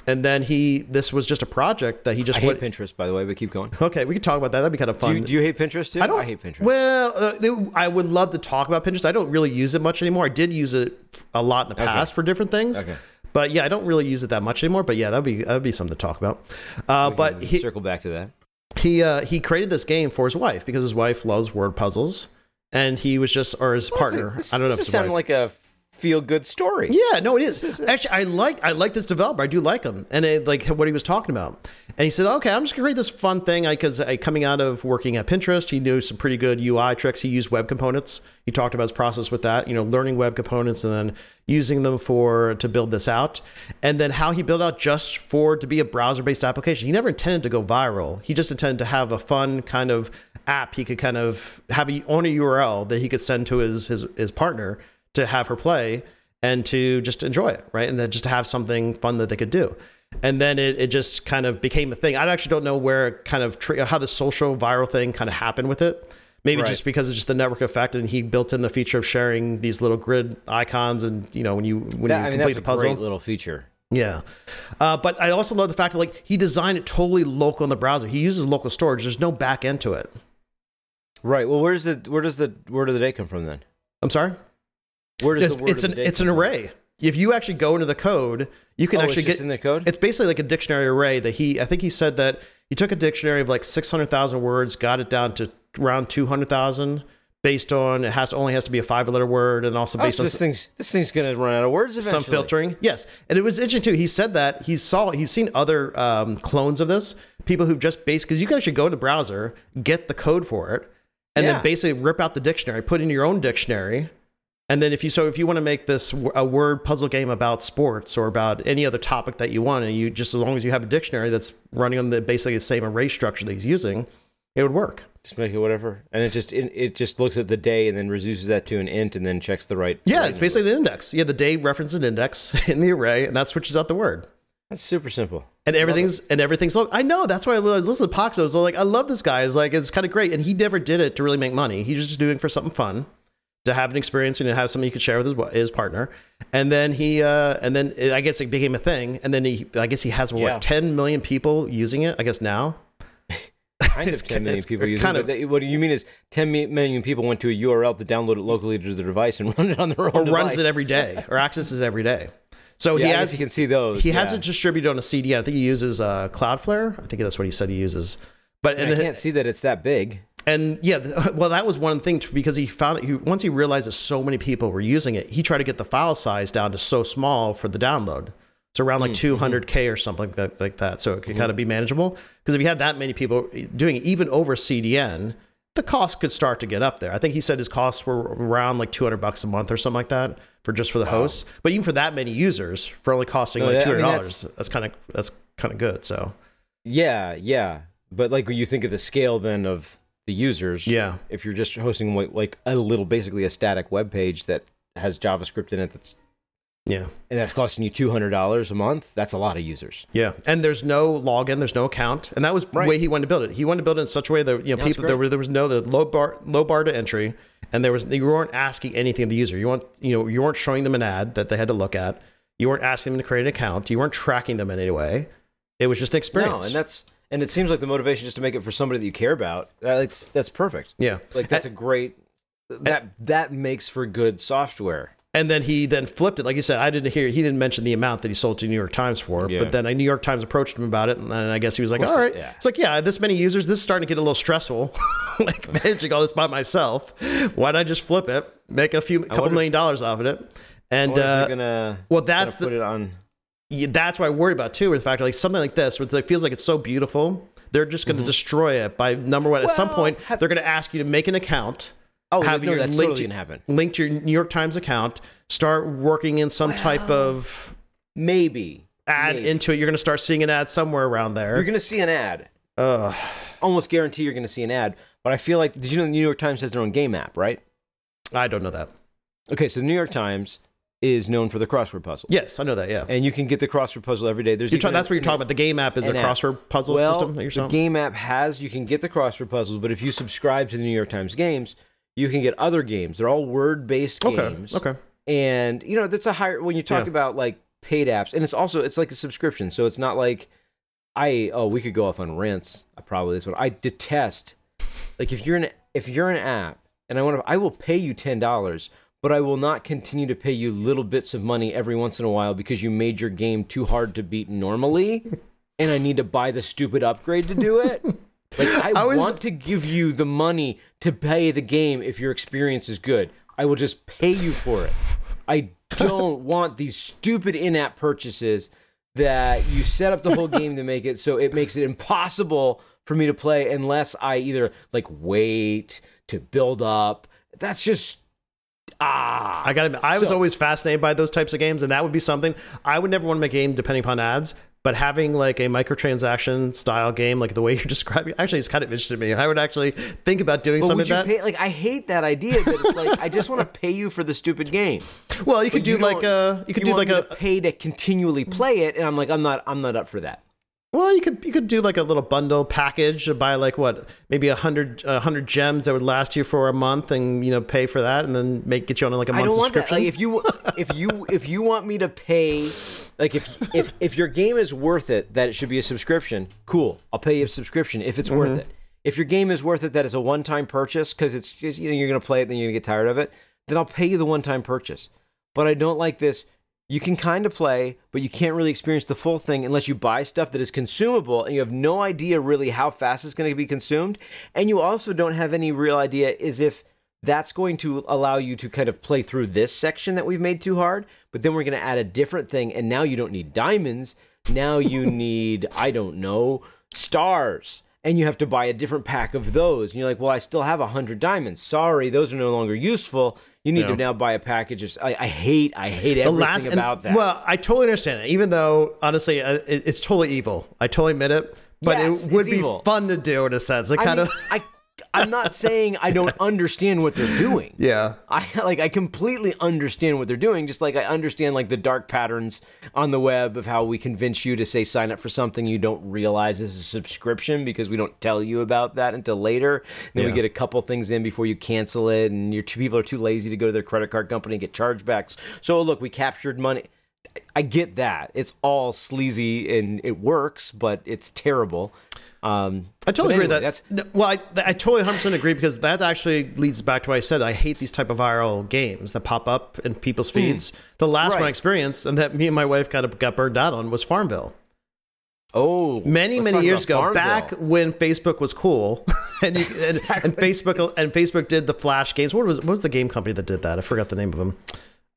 Speaker 3: And then he, this was just a project that he just
Speaker 2: I hate
Speaker 3: went.
Speaker 2: Pinterest, by the way, but keep going.
Speaker 3: Okay, we could talk about that. That'd be kind of
Speaker 2: Do
Speaker 3: fun.
Speaker 2: you, do you hate Pinterest too?
Speaker 3: I don't.
Speaker 2: I hate Pinterest.
Speaker 3: Well, uh, they- I would love to talk about Pinterest. I don't really use it much anymore. I did use it a lot in the past for different things.
Speaker 2: Okay.
Speaker 3: But yeah, I don't really use it that much anymore. But yeah, that'd be that'd be something to talk about. Uh, but he
Speaker 2: circle back to that.
Speaker 3: he uh, he created this game for his wife because his wife loves word puzzles, and he was just or his partner.
Speaker 2: This,
Speaker 3: I don't know if
Speaker 2: This
Speaker 3: it's
Speaker 2: sounded like a feel good story.
Speaker 3: Yeah, no, it is. Actually, I like I like this developer. I do like him, and it, like what he was talking about. And he said, "Okay, I'm just gonna create this fun thing because I, coming out of working at Pinterest, he knew some pretty good UI tricks. He used web components. He talked about his process with that. You know, learning web components and then using them for to build this out, and then how he built out just for to be a browser-based application. He never intended to go viral. He just intended to have a fun kind of app. He could kind of have a, own a URL that he could send to his his his partner to have her play." and to just enjoy it, right? And then just to have something fun that they could do. And then it, it just kind of became a thing. I actually don't know where it kind of how the social viral thing kind of happened with it. Maybe
Speaker 2: Right.
Speaker 3: just because it's just the network effect, and he built in the feature of sharing these little grid icons, and you know when you when
Speaker 2: That,
Speaker 3: you
Speaker 2: I mean,
Speaker 3: complete the
Speaker 2: a
Speaker 3: puzzle.
Speaker 2: great little feature.
Speaker 3: Yeah. Uh, but I also love the fact that like he designed it totally local in the browser. He uses local storage. There's no back end to it.
Speaker 2: Right. Well, where's the where does the word of the day come from then?
Speaker 3: I'm sorry.
Speaker 2: Where does
Speaker 3: It's,
Speaker 2: the word
Speaker 3: it's an it's an
Speaker 2: come from?
Speaker 3: array. If you actually go into the code, you can
Speaker 2: Oh,
Speaker 3: actually get
Speaker 2: in the code.
Speaker 3: It's basically like a dictionary array that he, I think he said that he took a dictionary of like 600,000 words, got it down to around 200,000 based on, it has to, only has to be a five letter word and also
Speaker 2: Oh,
Speaker 3: based
Speaker 2: so
Speaker 3: on
Speaker 2: this thing's this thing's gonna run out of words eventually.
Speaker 3: some filtering. Yes. And it was interesting too. He said that he saw, he's seen other um, clones of this, people who've just based, because you can actually go in the browser, get the code for it, and
Speaker 2: Yeah.
Speaker 3: then basically rip out the dictionary, put in your own dictionary. And then if you so if you want to make this a word puzzle game about sports or about any other topic that you want, and you just as long as you have a dictionary that's running on the basically the same array structure that he's using, it would work.
Speaker 2: Just make it whatever, and it just it, it just looks at the day and then reduces that to an int and then checks the right.
Speaker 3: Yeah, it's basically an index. Yeah, the day references an index in the array, and that switches out the word.
Speaker 2: that's super simple.
Speaker 3: and everything's and everything's look. I know that's why I was listening to Pox. I was like, I love this guy. It's like it's kind of great, and he never did it to really make money. He was just doing it for something fun, to have an experience and to have something he could share with his his partner. And then he, uh, and then it, I guess it became a thing. And then he, I guess he has what
Speaker 2: Yeah.
Speaker 3: ten million people using it. I guess now.
Speaker 2: Kind of 10 million people using
Speaker 3: kind
Speaker 2: it.
Speaker 3: of-
Speaker 2: they- what you mean is 10 million people went to a URL to download it locally to their device and run it on their own
Speaker 3: Or runs it every day, or accesses it every day. So
Speaker 2: Yeah,
Speaker 3: he has
Speaker 2: you can see those.
Speaker 3: he has it distributed on a CDN. I think he uses uh, Cloudflare. I think that's what he said he uses. But
Speaker 2: And
Speaker 3: and
Speaker 2: I can't see that it's that big.
Speaker 3: And yeah, well, that was one thing too, because he found he, once he realized that so many people were using it, he tried to get the file size down to so small for the download. So around like hmm, hmm. 200k or something like, like that, so it could kind of hmm. be manageable. Because if you had that many people eh, doing it, even over CDN, the cost could start to get up there. I think he said his costs were around like 200 bucks a month or something like that for just for the hosts. But even for that many users, for only costing
Speaker 2: No,
Speaker 3: like
Speaker 2: that- I mean,
Speaker 3: $200,
Speaker 2: that's-
Speaker 3: that's kind of that's kind of good. So
Speaker 2: Yeah, yeah. But like when you think of the scale then of the users,
Speaker 3: Yeah.
Speaker 2: If you're just hosting like- like a little, basically a static web page that has JavaScript in it, that's
Speaker 3: yeah,
Speaker 2: and that's costing you two hundred dollars a month. That's a lot of users.
Speaker 3: yeah. And there's no login, there's no account, and that was the way he wanted to build it. He wanted to build it in such a way that you know
Speaker 2: That's
Speaker 3: people there were there was no the low bar low bar to entry, and there was you weren't asking anything of the user. You weren't you know you weren't showing them an ad that they had to look at. You weren't asking them to create an account. You weren't tracking them in any way. It was just an experience.
Speaker 2: No,
Speaker 3: experience.
Speaker 2: and that's and it seems like the motivation just to make it for somebody that you care about. That's that's perfect.
Speaker 3: yeah.
Speaker 2: Like that's a great that that makes for good software.
Speaker 3: And then he then flipped it. Like you said, I didn't hear, he didn't mention the amount that he sold to New York Times for.
Speaker 2: Yeah.
Speaker 3: But then a New York Times approached him about it. And then I guess he was like, all right.
Speaker 2: yeah.
Speaker 3: It's like, yeah, this many users, this is starting to get a little stressful. like managing all this by myself. Why don't I just flip it, make a few, couple million dollars off of it? And uh,
Speaker 2: gonna
Speaker 3: well, that's the-
Speaker 2: put it on.
Speaker 3: yeah, that's what I worry about too, with the fact like something like this, where it feels like it's so beautiful, they're just going to destroy it by number one. At some
Speaker 2: Mm-hmm.
Speaker 3: Point,
Speaker 2: have-
Speaker 3: they're going to ask you to make an account.
Speaker 2: Oh,
Speaker 3: have
Speaker 2: no,
Speaker 3: your
Speaker 2: that's
Speaker 3: link
Speaker 2: totally
Speaker 3: to-
Speaker 2: gonna happen.
Speaker 3: Link to your New York Times account, start working in some type of
Speaker 2: Maybe
Speaker 3: ad
Speaker 2: Maybe.
Speaker 3: into it. You're going to start seeing an ad somewhere around there.
Speaker 2: You're gonna see an ad.
Speaker 3: Ugh.
Speaker 2: Almost guarantee you're gonna see an ad. But I feel like did you know the New York Times has their own game app, right?
Speaker 3: I don't know that.
Speaker 2: Okay, so the New York Times is known for the crossword puzzle.
Speaker 3: Yes, I know that. Yeah.
Speaker 2: And you can get the crossword puzzle every day. There's
Speaker 3: You're
Speaker 2: even
Speaker 3: that's what you're talking about. The game app is a
Speaker 2: an app.
Speaker 3: crossword puzzle
Speaker 2: well,
Speaker 3: system that you're
Speaker 2: saying?
Speaker 3: the
Speaker 2: game app has you can get the crossword puzzles, but if you subscribe to the New York Times games, you can get other games. They're all word-based
Speaker 3: Okay.
Speaker 2: games.
Speaker 3: Okay.
Speaker 2: and you know that's a higher when you talk
Speaker 3: Yeah.
Speaker 2: about like paid apps and it's also it's like a subscription so it's not like i oh we could go off on rants I probably this one i detest like if you're an if you're an app and i want to i will pay you ten dollars but i will not continue to pay you little bits of money every once in a while because you made your game too hard to beat normally and i need to buy the stupid upgrade to do it. Like i,
Speaker 3: I was-
Speaker 2: want to give you the money to pay the game if your experience is good. I will just pay you for it. I don't want these stupid in-app purchases that you set up the whole game to make it so it makes it impossible for me to play unless I either like wait to build up. That's just ah.
Speaker 3: I got. I was
Speaker 2: So-
Speaker 3: always fascinated by those types of games, and that would be something I would never want to make a game depending upon ads. But having like a microtransaction style game, like the way you're describing, actually, it's kind of interesting to me. I would actually think about doing something
Speaker 2: you
Speaker 3: like that.
Speaker 2: pay? Like I hate that idea that it's like I just want to pay you for the stupid game.
Speaker 3: well, you could
Speaker 2: But
Speaker 3: do
Speaker 2: you
Speaker 3: like a. You could do
Speaker 2: want
Speaker 3: like a.
Speaker 2: to pay to continually play it, and I'm like I'm not I'm not up for that.
Speaker 3: Well, you could you could do like a little bundle package to buy like what maybe a hundred a hundred gems that would last you for a month, and you know pay for that, and then make get you on like a month
Speaker 2: don't want that.
Speaker 3: subscription.
Speaker 2: Like if you if you if you want me to pay, like if if if your game is worth it, that it should be a subscription. Cool, I'll pay you a subscription if it's worth
Speaker 3: Mm-hmm.
Speaker 2: it. If your game is worth it, that is a one-time purchase because it's just you know you're gonna play it, then you're gonna get tired of it. Then I'll pay you the one-time purchase. But I don't like this. You can kind of play, but you can't really experience the full thing unless you buy stuff that is consumable and you have no idea really how fast it's going to be consumed. And you also don't have any real idea is if that's going to allow you to kind of play through this section that we've made too hard, but then we're going to add a different thing. And now you don't need diamonds. Now you need, I don't know, stars. And you have to buy a different pack of those. And you're like, well, I still have a hundred diamonds. Sorry, those are no longer useful. You need
Speaker 3: Yeah.
Speaker 2: to now buy a package of. I, I hate, I hate
Speaker 3: the
Speaker 2: everything
Speaker 3: last and-
Speaker 2: about that.
Speaker 3: Well, I totally understand it. Even though honestly, uh, it, it's totally evil. I totally admit it. But
Speaker 2: Yes,
Speaker 3: it would be
Speaker 2: evil.
Speaker 3: fun to do in a sense. It
Speaker 2: I
Speaker 3: kind
Speaker 2: mean,
Speaker 3: of
Speaker 2: I, I'm not saying I don't understand what they're doing.
Speaker 3: yeah.
Speaker 2: I like I completely understand what they're doing, just like I understand like the dark patterns on the web of how we convince you to say sign up for something you don't realize is a subscription because we don't tell you about that until later. Then we get a couple things in before you cancel it, and your two people are too lazy to go to their credit card company and get chargebacks. So look, we captured money. I get that it's all sleazy and it works, but it's terrible. Um,
Speaker 3: I totally agree
Speaker 2: anyway,
Speaker 3: with that. No, well, I, I totally 100% agree because that actually leads back to what I said. I hate these type of viral games that pop up in people's feeds. The last one I experienced and that me and my wife kind of got burned out on was Farmville.
Speaker 2: Oh,
Speaker 3: Many, many years ago,
Speaker 2: Farmville.
Speaker 3: back when Facebook was cool, and, you, and, and Facebook and Facebook did the Flash games. What was what was the game company that did that? I forgot the name of them.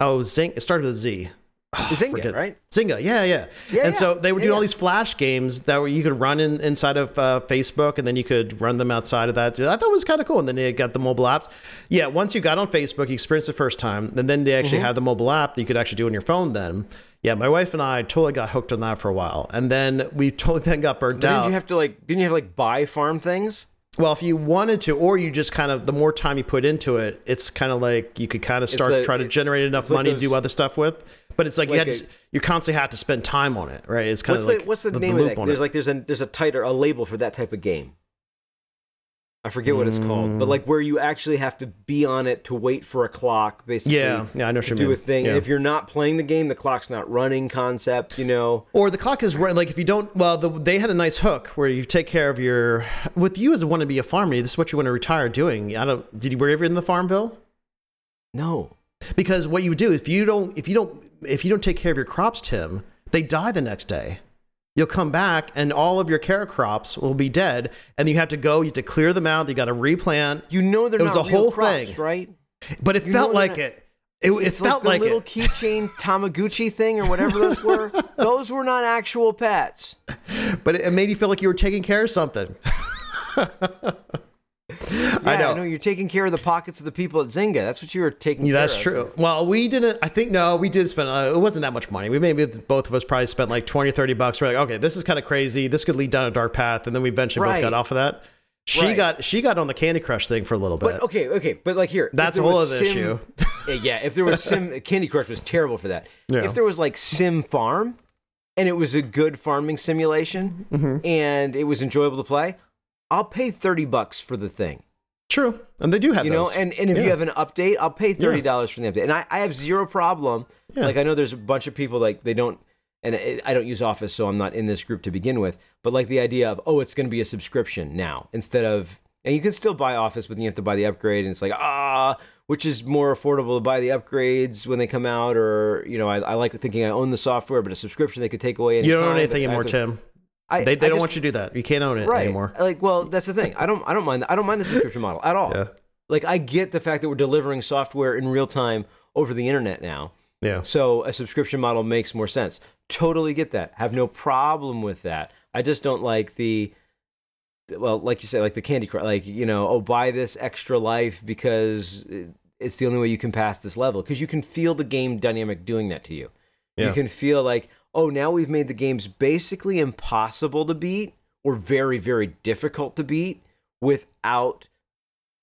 Speaker 3: Oh, Zing. It started with Z.
Speaker 2: Zynga, right?
Speaker 3: Zynga, yeah, yeah.
Speaker 2: Yeah,
Speaker 3: and so
Speaker 2: yeah.
Speaker 3: they were
Speaker 2: Yeah,
Speaker 3: doing all
Speaker 2: yeah.
Speaker 3: these flash games that were you could run in, inside of uh, Facebook, and then you could run them outside of that. I thought it was kind of cool. And then they got the mobile apps. Yeah, once you got on Facebook, you experienced the first time, and then they actually
Speaker 2: Mm-hmm.
Speaker 3: had the mobile app that you could actually do on your phone. Then, yeah, my wife and I totally got hooked on that for a while, and then we totally then got burnt out.
Speaker 2: Didn't you have to like? Didn't you have to like buy farm things?
Speaker 3: Well, if you wanted to, or you just kind of, the more time you put into it, it's kind of like you could kind of start
Speaker 2: the-
Speaker 3: trying to generate enough
Speaker 2: like
Speaker 3: money to do other stuff with. But it's like, you
Speaker 2: Like
Speaker 3: had to, you constantly have to spend time on it, right? It's kind
Speaker 2: What's
Speaker 3: of like
Speaker 2: the what's the,
Speaker 3: the,
Speaker 2: name
Speaker 3: loop
Speaker 2: of that?
Speaker 3: on
Speaker 2: There's
Speaker 3: it.
Speaker 2: like there's a there's a title a label for that type of game. I forget what it's called, but like where you actually have to be on it to wait for a clock, basically.
Speaker 3: Yeah, yeah, I know
Speaker 2: to
Speaker 3: you
Speaker 2: do
Speaker 3: mean.
Speaker 2: a thing,
Speaker 3: Yeah.
Speaker 2: and if you're not playing the game, the clock's not running. Concept, you know.
Speaker 3: or the clock is running. Like if you don't, well, the, they had a nice hook where you take care of your. With you as a want to be a farmer, this is what you want to retire doing. I don't. Did you were you ever in the Farmville?
Speaker 2: No.
Speaker 3: Because what you would do if you don't if you don't if you don't take care of your crops, Tim, they die the next day. You'll come back and all of your carrot crops will be dead, and you have to go. You have to clear them out. You got to replant.
Speaker 2: You know they're
Speaker 3: It was
Speaker 2: not
Speaker 3: a
Speaker 2: real
Speaker 3: whole
Speaker 2: crops,
Speaker 3: thing.
Speaker 2: right?
Speaker 3: But it
Speaker 2: You
Speaker 3: felt like
Speaker 2: they're
Speaker 3: it. It, it
Speaker 2: It's
Speaker 3: felt
Speaker 2: like
Speaker 3: like,
Speaker 2: little keychain Tamagotchi thing or whatever those were. those were not actual pets.
Speaker 3: but it, it made you feel like you were taking care of something.
Speaker 2: Yeah,
Speaker 3: I know.
Speaker 2: No, you're taking care of the pockets of the people at Zynga. That's what you were taking.
Speaker 3: Yeah, that's
Speaker 2: of.
Speaker 3: true. Well, we didn't. I think no, we did spend. Uh, it wasn't that much money. We maybe both of us probably spent like twenty or thirty bucks. We're like, okay, this is kind of crazy. This could lead down a dark path, and then we eventually
Speaker 2: Right.
Speaker 3: both got off of that. She
Speaker 2: Right.
Speaker 3: got she got on the Candy Crush thing for a little bit.
Speaker 2: But okay, okay, but like here,
Speaker 3: That's a whole other issue.
Speaker 2: Uh, yeah, if there was Sim, Candy Crush was terrible for that.
Speaker 3: Yeah.
Speaker 2: If there was like Sim Farm, and it was a good farming simulation,
Speaker 3: Mm-hmm.
Speaker 2: and it was enjoyable to play, I'll pay thirty bucks for the thing.
Speaker 3: True, and they do have
Speaker 2: You know, and, and if you have an update, I'll pay thirty dollars for the update, and I, I have zero problem.
Speaker 3: Yeah.
Speaker 2: Like I know there's a bunch of people like they don't, and I don't use Office, so I'm not in this group to begin with. But like the idea of oh, it's going to be a subscription now instead of, and you can still buy Office, but you have to buy the upgrade, and it's like ah, which is more affordable to buy the upgrades when they come out, or you know, I, I like thinking I own the software, but a subscription they could take away.
Speaker 3: you don't own anything anymore, Tim.
Speaker 2: I,
Speaker 3: They, they
Speaker 2: I
Speaker 3: don't
Speaker 2: just-
Speaker 3: want you to do that. You can't own it
Speaker 2: right
Speaker 3: anymore.
Speaker 2: Like, well, that's the thing. I don't, I don't mind. I don't mind the subscription model at all.
Speaker 3: Yeah.
Speaker 2: Like, I get the fact that we're delivering software in real time over the internet now.
Speaker 3: Yeah.
Speaker 2: So a subscription model makes more sense. Totally get that. Have no problem with that. I just don't like the, well, like you say, like the Candy Crush, like you know, oh, buy this extra life because it's the only way you can pass this level because you can feel the game dynamic doing that to you.
Speaker 3: Yeah.
Speaker 2: You can feel like, oh, now we've made the games basically impossible to beat or very, very difficult to beat without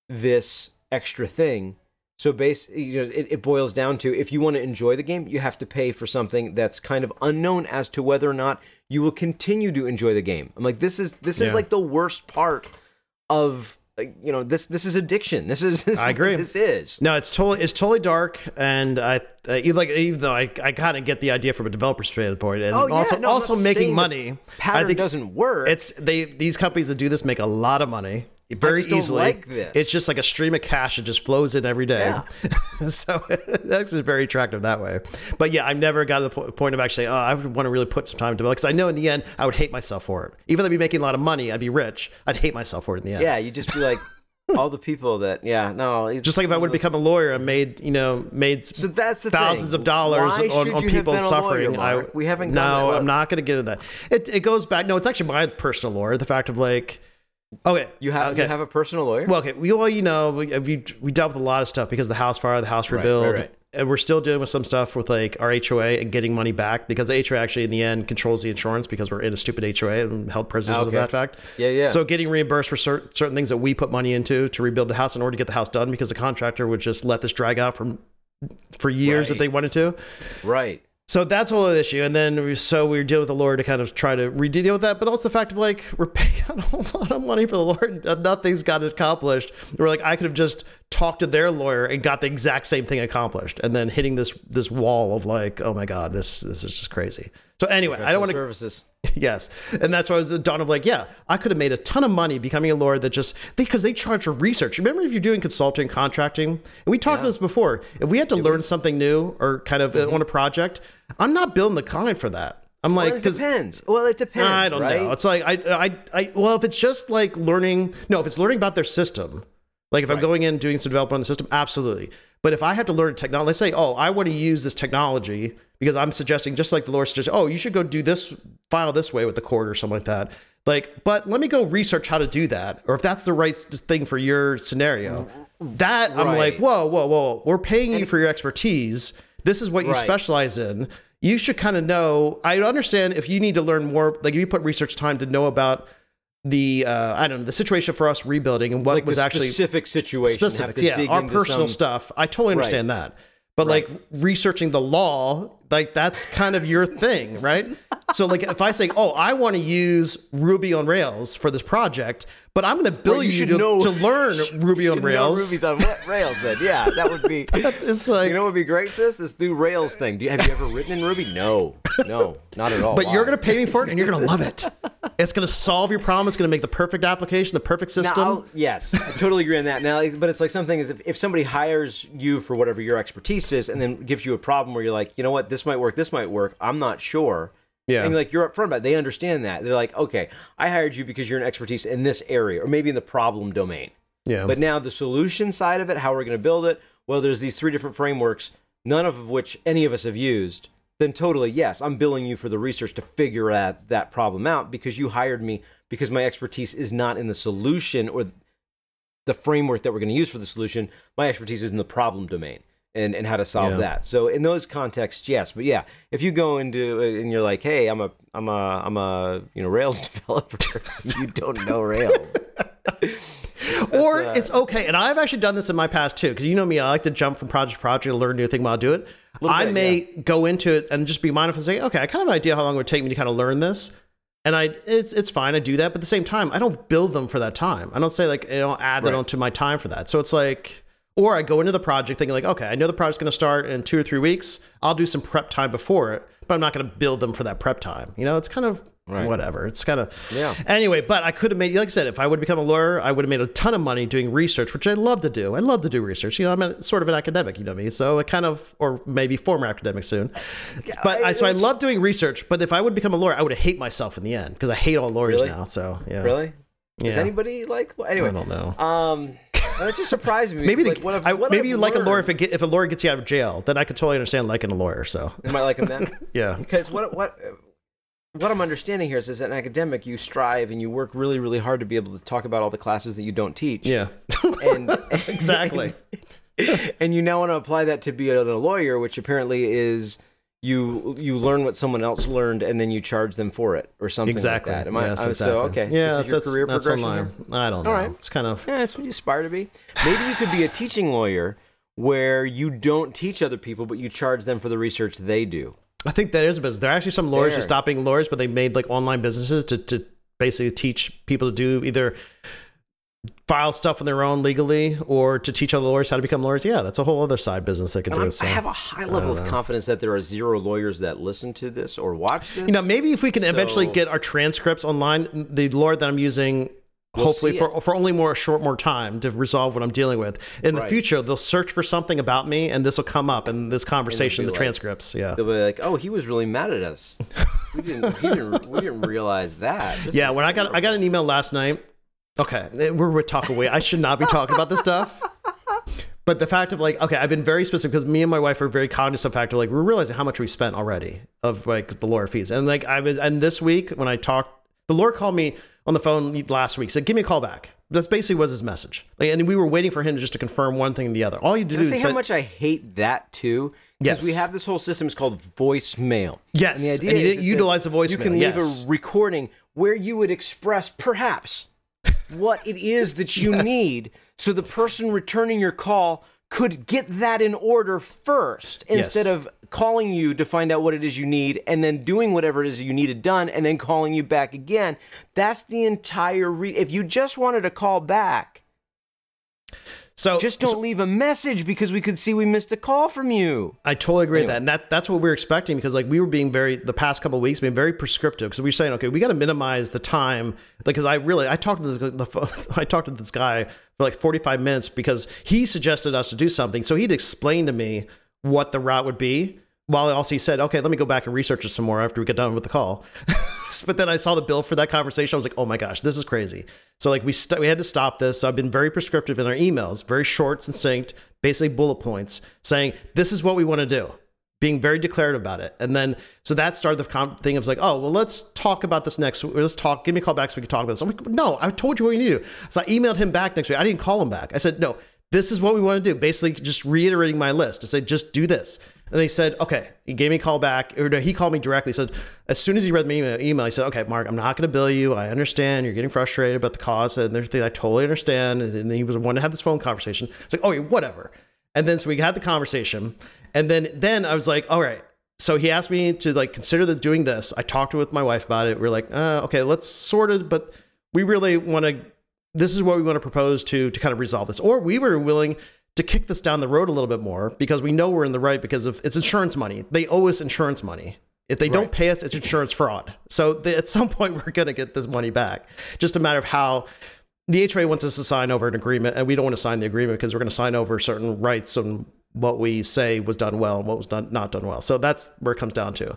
Speaker 2: this extra thing. So base, you know, it, it boils down to if you want to enjoy the game, you have to pay for something that's kind of unknown as to whether or not you will continue to enjoy the game. I'm like, this is this is like the worst part of you know this this is addiction. This is
Speaker 3: I agree.
Speaker 2: This is
Speaker 3: No, it's totally it's totally dark, and I uh, even like even though I, I kind of get the idea from a developer standpoint, and
Speaker 2: Oh, yeah,
Speaker 3: also
Speaker 2: no,
Speaker 3: also making money.
Speaker 2: the
Speaker 3: I think
Speaker 2: doesn't work.
Speaker 3: It's they these companies that do this make a lot of money very easily.
Speaker 2: like this.
Speaker 3: It's just like a stream of cash that just flows in every day.
Speaker 2: Yeah.
Speaker 3: so that's very attractive that way. But yeah, I've never got to the po- point of actually, oh, I would want to really put some time to it because I know in the end I would hate myself for it. Even though I'd be making a lot of money, I'd be rich. I'd hate myself for it in the end.
Speaker 2: yeah, you just be like all the people that yeah no it's
Speaker 3: Just like if I would become a lawyer and made, you know, made
Speaker 2: So that's the
Speaker 3: thousands
Speaker 2: thing.
Speaker 3: of dollars
Speaker 2: Why
Speaker 3: on, on people suffering.
Speaker 2: lawyer?
Speaker 3: I,
Speaker 2: we haven't.
Speaker 3: No,
Speaker 2: that
Speaker 3: I'm not going to get into that. It it goes back. No, it's actually my personal lore. The fact of like, okay,
Speaker 2: You have
Speaker 3: okay.
Speaker 2: you have a personal lawyer.
Speaker 3: Well, okay. We well, you know, we uh, we, we dealt with a lot of stuff because the house fire, the house
Speaker 2: Right, right,
Speaker 3: rebuild,
Speaker 2: right.
Speaker 3: and we're still dealing with some stuff with like our HOA and getting money back because the HOA actually in the end controls the insurance because we're in a stupid HOA and held prisoners ah,
Speaker 2: of
Speaker 3: that fact.
Speaker 2: Yeah, yeah.
Speaker 3: So getting reimbursed for cer- certain things that we put money into to rebuild the house in order to get the house done because the contractor would just let this drag out from for years
Speaker 2: Right.
Speaker 3: if they wanted to.
Speaker 2: right.
Speaker 3: So that's a whole other issue. And then we, so we were dealing with the lawyer to kind of try to redeal with that. But also the fact of like, we're paying a whole lot of money for the lawyer. and Nothing's got accomplished. We're like, I could have just talked to their lawyer and got the exact same thing accomplished. And then hitting this, this wall of like, oh my God, this, this is just crazy. So anyway, I don't want to,
Speaker 2: services.
Speaker 3: yes. And that's why I was the dawn of like, yeah, I could have made a ton of money becoming a lawyer that just, because they, charge for research. Remember if you're doing consulting, contracting, and we talked about this before, if we had to learn something new or kind of uh, on a project, I'm not building the client for that. I'm like,
Speaker 2: Well, it depends. Well, it depends.
Speaker 3: I don't
Speaker 2: right?
Speaker 3: know. It's like I, I, I. Well, if it's just like learning, no, if it's learning about their system, like if I'm going in and doing some development on the system, absolutely. But if I had to learn a technology, let's say, oh, I want to use this technology because I'm suggesting just like the Lord suggests, oh, you should go do this file this way with the court or something like that. Like, but let me go research how to do that, or if that's the right thing for your scenario. That I'm like, whoa, whoa, whoa, we're paying you for your expertise. This is what you
Speaker 2: Right.
Speaker 3: specialize in. You should kind of know. I understand if you need to learn more, like if you put research time to know about the uh, I don't know the situation for us rebuilding and what
Speaker 2: like
Speaker 3: was
Speaker 2: the
Speaker 3: actually
Speaker 2: specific situation. have
Speaker 3: specifics. Yeah, our personal
Speaker 2: some-
Speaker 3: stuff. I totally understand that. But like researching the law, like that's kind of your thing, right? So like if I say, "Oh, I want to use Ruby on Rails for this project," but I'm going to bill
Speaker 2: Well,
Speaker 3: you,
Speaker 2: you
Speaker 3: to,
Speaker 2: know-
Speaker 3: to learn Ruby
Speaker 2: You
Speaker 3: on
Speaker 2: know
Speaker 3: Rails.
Speaker 2: Ruby's on what rails then? Yeah, that would be.
Speaker 3: it's like,
Speaker 2: You know what would be great for this? This new Rails thing. Do you, have you ever written in Ruby? No, no, not at all.
Speaker 3: but you're going to pay me for it, and you're going to love it. It's going to solve your problem. It's going to make the perfect application, the perfect system.
Speaker 2: I'll- yes, I totally agree on that. Now, but it's like something is if, if somebody hires you for whatever your expertise is, and then gives you a problem where you're like, you know what, this might work, this might work. I'm not sure.
Speaker 3: Yeah.
Speaker 2: And like you're upfront about it. They understand that. They're like, okay, I hired you because you're an expertise in this area, or maybe in the problem domain.
Speaker 3: yeah,
Speaker 2: But now the solution side of it, how we're going to build it, well, there's these three different frameworks, none of which any of us have used. Then totally, yes, I'm billing you for the research to figure that that problem out because you hired me because my expertise is not in the solution or the framework that we're going to use for the solution. My expertise is in the problem domain and, and how to solve
Speaker 3: Yeah.
Speaker 2: that. So in those contexts, yes. But yeah, if you go into uh, and you're like, hey, I'm a I'm a I'm a you know Rails developer, you don't know Rails.
Speaker 3: or uh, it's okay. And I've actually done this in my past too, because you know me, I like to jump from project to project, to learn new thing while I do it. I
Speaker 2: bit,
Speaker 3: may go into it and just be mindful and say, okay, I kind of have an idea how long it would take me to kind of learn this. And I, it's it's fine. I do that, but at the same time, I don't build them for that time. I don't say like I don't add that
Speaker 2: Right.
Speaker 3: onto my time for that. So it's like, or I go into the project thinking like, okay, I know the project's going to start in two or three weeks. I'll do some prep time before it, but I'm not going to build them for that prep time. You know, it's kind of
Speaker 2: Right.
Speaker 3: whatever. It's kind of
Speaker 2: Yeah.
Speaker 3: Anyway, but I could have made, like I said, if I would have become a lawyer, I would have made a ton of money doing research, which I love to do. I love to do research. You know, I'm a, sort of an academic, you know me. So I kind of, or maybe former academic soon. But I, so I love doing research. But if I would become a lawyer, I would hate myself in the end because I hate all lawyers
Speaker 2: Really?
Speaker 3: now. So yeah,
Speaker 2: Really? Does
Speaker 3: Yeah.
Speaker 2: anybody like? Anyway,
Speaker 3: I don't know.
Speaker 2: Um, that just surprised me.
Speaker 3: Maybe, the,
Speaker 2: like, what I've-
Speaker 3: I,
Speaker 2: what
Speaker 3: maybe you like a lawyer if, it get, if a lawyer gets you out of jail. Then I could totally understand liking a lawyer. So
Speaker 2: You might like him then.
Speaker 3: yeah,
Speaker 2: Because what what what I'm understanding here is, as an academic, you strive and you work really, really hard to be able to talk about all the classes that you don't teach.
Speaker 3: yeah,
Speaker 2: And
Speaker 3: exactly.
Speaker 2: and you now want to apply that to be a, a lawyer, which apparently is you you learn what someone else learned and then you charge them for it or something
Speaker 3: Exactly.
Speaker 2: like that. Am I,
Speaker 3: Yes,
Speaker 2: I'm-
Speaker 3: exactly.
Speaker 2: So okay,
Speaker 3: Yeah,
Speaker 2: your
Speaker 3: that's,
Speaker 2: career
Speaker 3: that's
Speaker 2: progression.
Speaker 3: online. I don't know.
Speaker 2: All right.
Speaker 3: It's kind of
Speaker 2: Yeah, that's what you aspire to be. Maybe you could be a teaching lawyer where you don't teach other people, but you charge them for the research they do.
Speaker 3: I think that is a business. There are actually some lawyers who stopped being lawyers, but they made like online businesses to, to basically teach people to do either file stuff on their own legally or to teach other lawyers how to become lawyers. Yeah, that's a whole other side business they can
Speaker 2: And
Speaker 3: do. So.
Speaker 2: I have a high level of confidence that there are zero lawyers that listen to this or watch this.
Speaker 3: you know, maybe if we can eventually get our transcripts online, the lawyer that I'm using.
Speaker 2: We'll
Speaker 3: hopefully for, for only more a short more time to resolve what I'm dealing with. In the future, they'll search for something about me, and this will come up in this conversation, the
Speaker 2: like-
Speaker 3: transcripts. Yeah,
Speaker 2: They'll be like, "Oh, he was really mad at us. We didn't, he didn't, we didn't realize that." This
Speaker 3: yeah. When I got I got an email last night. Okay, we're we're talking away. I should not be talking about this stuff. But the fact of like, okay, I've been very specific because me and my wife are very cognizant of the fact of like we're realizing how much we spent already of like the lawyer fees. And like I was and this week when I talked the lawyer called me on the phone last week, said, Give me a call back. That's basically was his message. Like, and we were waiting for him to just to confirm one thing and the other. All you do
Speaker 2: Can I
Speaker 3: is
Speaker 2: say
Speaker 3: send-
Speaker 2: how much I hate that too? Because
Speaker 3: Yes.
Speaker 2: we have this whole system. It's called voicemail.
Speaker 3: Yes,
Speaker 2: and the idea
Speaker 3: and you
Speaker 2: is
Speaker 3: didn't utilize the voicemail,
Speaker 2: You can leave
Speaker 3: yes.
Speaker 2: a recording where you would express perhaps what it is that you
Speaker 3: Yes.
Speaker 2: need, so the person returning your call could get that in order first instead of calling you to find out what it is you need and then doing whatever it is you needed done and then calling you back again. That's the entire re- if you just wanted to call back,
Speaker 3: so
Speaker 2: just don't leave a message because we could see we missed a call from you.
Speaker 3: I totally agree with that, and that that's what we were expecting because like we were being very the past couple of weeks being very prescriptive because we were saying okay we got to minimize the time like because I really I talked to the, the I talked to this guy for like forty five minutes because he suggested us to do something so he'd explain to me what the route would be while I also he said okay let me go back and research it some more after we get done with the call but then I saw the bill for that conversation I was like oh my gosh this is crazy so like we st- we had to stop this so I've been very prescriptive in our emails very short succinct basically bullet points saying this is what we want to do being very declarative about it. And then, so that started the com- thing of like, oh, well, let's talk about this next week. Let's talk, give me a call back so we can talk about this. I'm like, no, I told you what you need to do. So I emailed him back next week. I didn't call him back. I said, no, this is what we want to do. Basically, just reiterating my list to say, just do this. And they said, okay. He gave me a call back, or no, he called me directly. Said, as soon as he read the email, email he said, okay, Mark, I'm not going to bill you. I understand you're getting frustrated about the cost and everything. I totally understand. And then he was wanting to have this phone conversation. It's like, oh, whatever. And then so we had the conversation, and then then I was like, all right. So he asked me to like consider the doing this. I talked with my wife about it. We are like, uh, okay, let's sort of, but we really want to. This is what we want to propose to to kind of resolve this. Or we were willing to kick this down the road a little bit more because we know we're in the right because of it's insurance money. They owe us insurance money. If they don't pay us, it's insurance fraud. So they, at some point, we're going to get this money back. Just a matter of how the HRA wants us to sign over an agreement, and we don't want to sign the agreement because we're going to sign over certain rights and what we say was done well and what was not, not done well. So that's where it comes down to.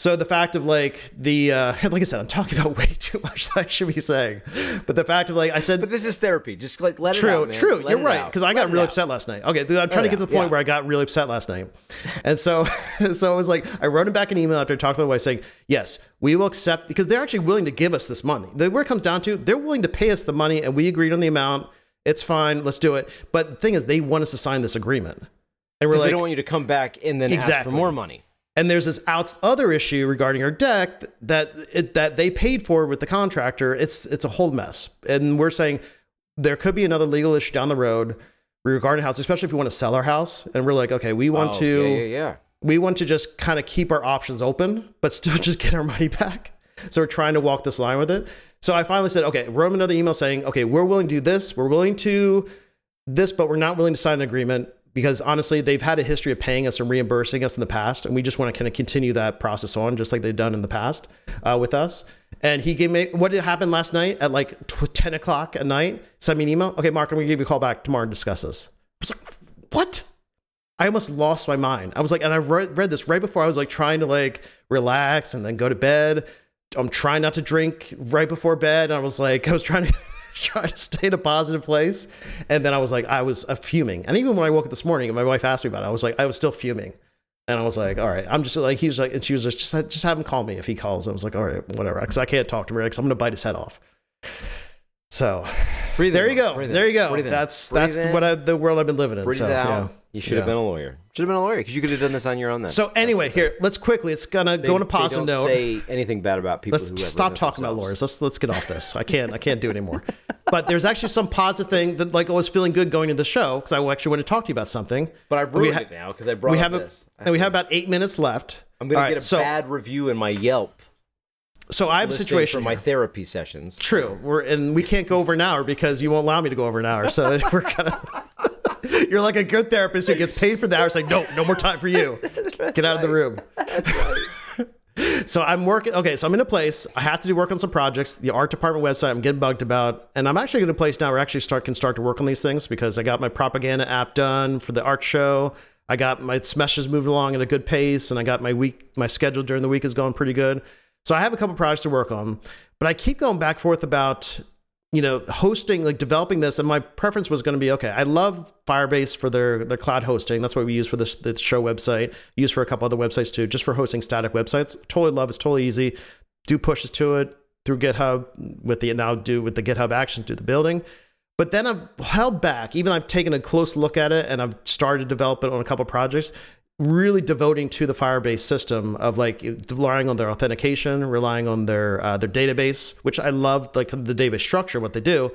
Speaker 3: So the fact of like the uh, like I said, I'm talking about way too much that I should be saying, but the fact of like I said,
Speaker 2: but this is therapy. Just like let
Speaker 3: true,
Speaker 2: it out. Man.
Speaker 3: True,
Speaker 2: let
Speaker 3: you're right because I got
Speaker 2: out.
Speaker 3: upset last night. Okay, I'm trying to
Speaker 2: it
Speaker 3: get to the point
Speaker 2: yeah.
Speaker 3: where I got really upset last night, and so so it was like I wrote him back an email after I talked to my wife saying, yes, we will accept because they're actually willing to give us this money. The, where it comes down to, they're willing to pay us the money, and we agreed on the amount. It's fine, let's do it. But the thing is, they want us to sign this agreement, and we're like,
Speaker 2: they don't want you to come back and then ask
Speaker 3: Exactly.
Speaker 2: for more money.
Speaker 3: And there's this outs other issue regarding our deck that it, that they paid for with the contractor. It's it's a whole mess, and we're saying there could be another legal issue down the road regarding house, especially if we want to sell our house. And we're like, okay, we want
Speaker 2: Oh,
Speaker 3: to
Speaker 2: Yeah, yeah, yeah.
Speaker 3: we want to just kind of keep our options open, but still just get our money back. So we're trying to walk this line with it. So I finally said, okay, wrote him another email saying, okay, we're willing to do this. We're willing to this, but we're not willing to sign an agreement because honestly, they've had a history of paying us and reimbursing us in the past, and we just want to kind of continue that process on, just like they've done in the past uh, with us. And he gave me what happened last night at like ten o'clock at night. Sent me an email. Okay, Mark, I'm gonna give you a call back tomorrow and discuss this. I was like, what? I almost lost my mind. I was like, and I read this right before I was like trying to like relax and then go to bed. I'm trying not to drink right before bed. And I was like, I was trying to try to stay in a positive place. And then I was like, I was uh, fuming. And even when I woke up this morning and my wife asked me about it, I was like, I was still fuming. And I was like, all right, I'm just like, he was like, and she was like, just, just have him call me if he calls. I was like, all right, whatever. Cause I can't talk to him because I'm going to bite his head off. So
Speaker 2: Breathe
Speaker 3: there
Speaker 2: in,
Speaker 3: you go.
Speaker 2: breathe in,
Speaker 3: there you go.
Speaker 2: breathe in,
Speaker 3: That's,
Speaker 2: breathe
Speaker 3: that's
Speaker 2: in,
Speaker 3: what I, the world I've been living in.
Speaker 2: breathe
Speaker 3: so,
Speaker 2: out.
Speaker 3: yeah.
Speaker 2: You should have been a lawyer. Should have been a lawyer because you could have done this on your own. Then.
Speaker 3: So anyway, here, let's quickly, it's gonna
Speaker 2: They-
Speaker 3: go on a
Speaker 2: they
Speaker 3: positive
Speaker 2: don't
Speaker 3: note.
Speaker 2: Say anything bad about people.
Speaker 3: let's
Speaker 2: who
Speaker 3: just stop
Speaker 2: represent
Speaker 3: talking about lawyers. Let's let's get off this. I can't I can't do it anymore. But there's actually some positive thing that like I was feeling good going to the show because I actually want to talk to you about something.
Speaker 2: But I've
Speaker 3: We
Speaker 2: ruined
Speaker 3: ha-
Speaker 2: it now because I brought
Speaker 3: we have a,
Speaker 2: this. I
Speaker 3: and we have about eight minutes left.
Speaker 2: I'm gonna
Speaker 3: All
Speaker 2: get
Speaker 3: right,
Speaker 2: a
Speaker 3: so,
Speaker 2: bad review in my Yelp.
Speaker 3: So I have a situation.
Speaker 2: for my
Speaker 3: here.
Speaker 2: therapy sessions.
Speaker 3: True. We're and we can't go over an hour because you won't allow me to go over an hour. So we're kind of. You're like a good therapist who gets paid for the hour. It's like, no, no more time for you. Get out of the room. so I'm working. Okay, so I'm in a place. I have to do work on some projects. The art department website I'm getting bugged about, and I'm actually in a place now where I actually start can start to work on these things because I got my propaganda app done for the art show. I got my smashes moving along at a good pace, and I got my week. My schedule during the week is going pretty good. So I have a couple projects to work on, but I keep going back and forth about you know hosting like developing this and my preference was going to be okay i love firebase for their their cloud hosting. That's what we use for this, this show website. Use for a couple other websites too just for hosting static websites. Totally love it's totally easy. Do pushes to it through github with the now do with the github actions do the building. But then i've held back. Even i've taken a close look at it and i've started to develop it on a couple projects really devoting to the Firebase system of like relying on their authentication, relying on their uh, their database, which I love, like the database structure, what they do.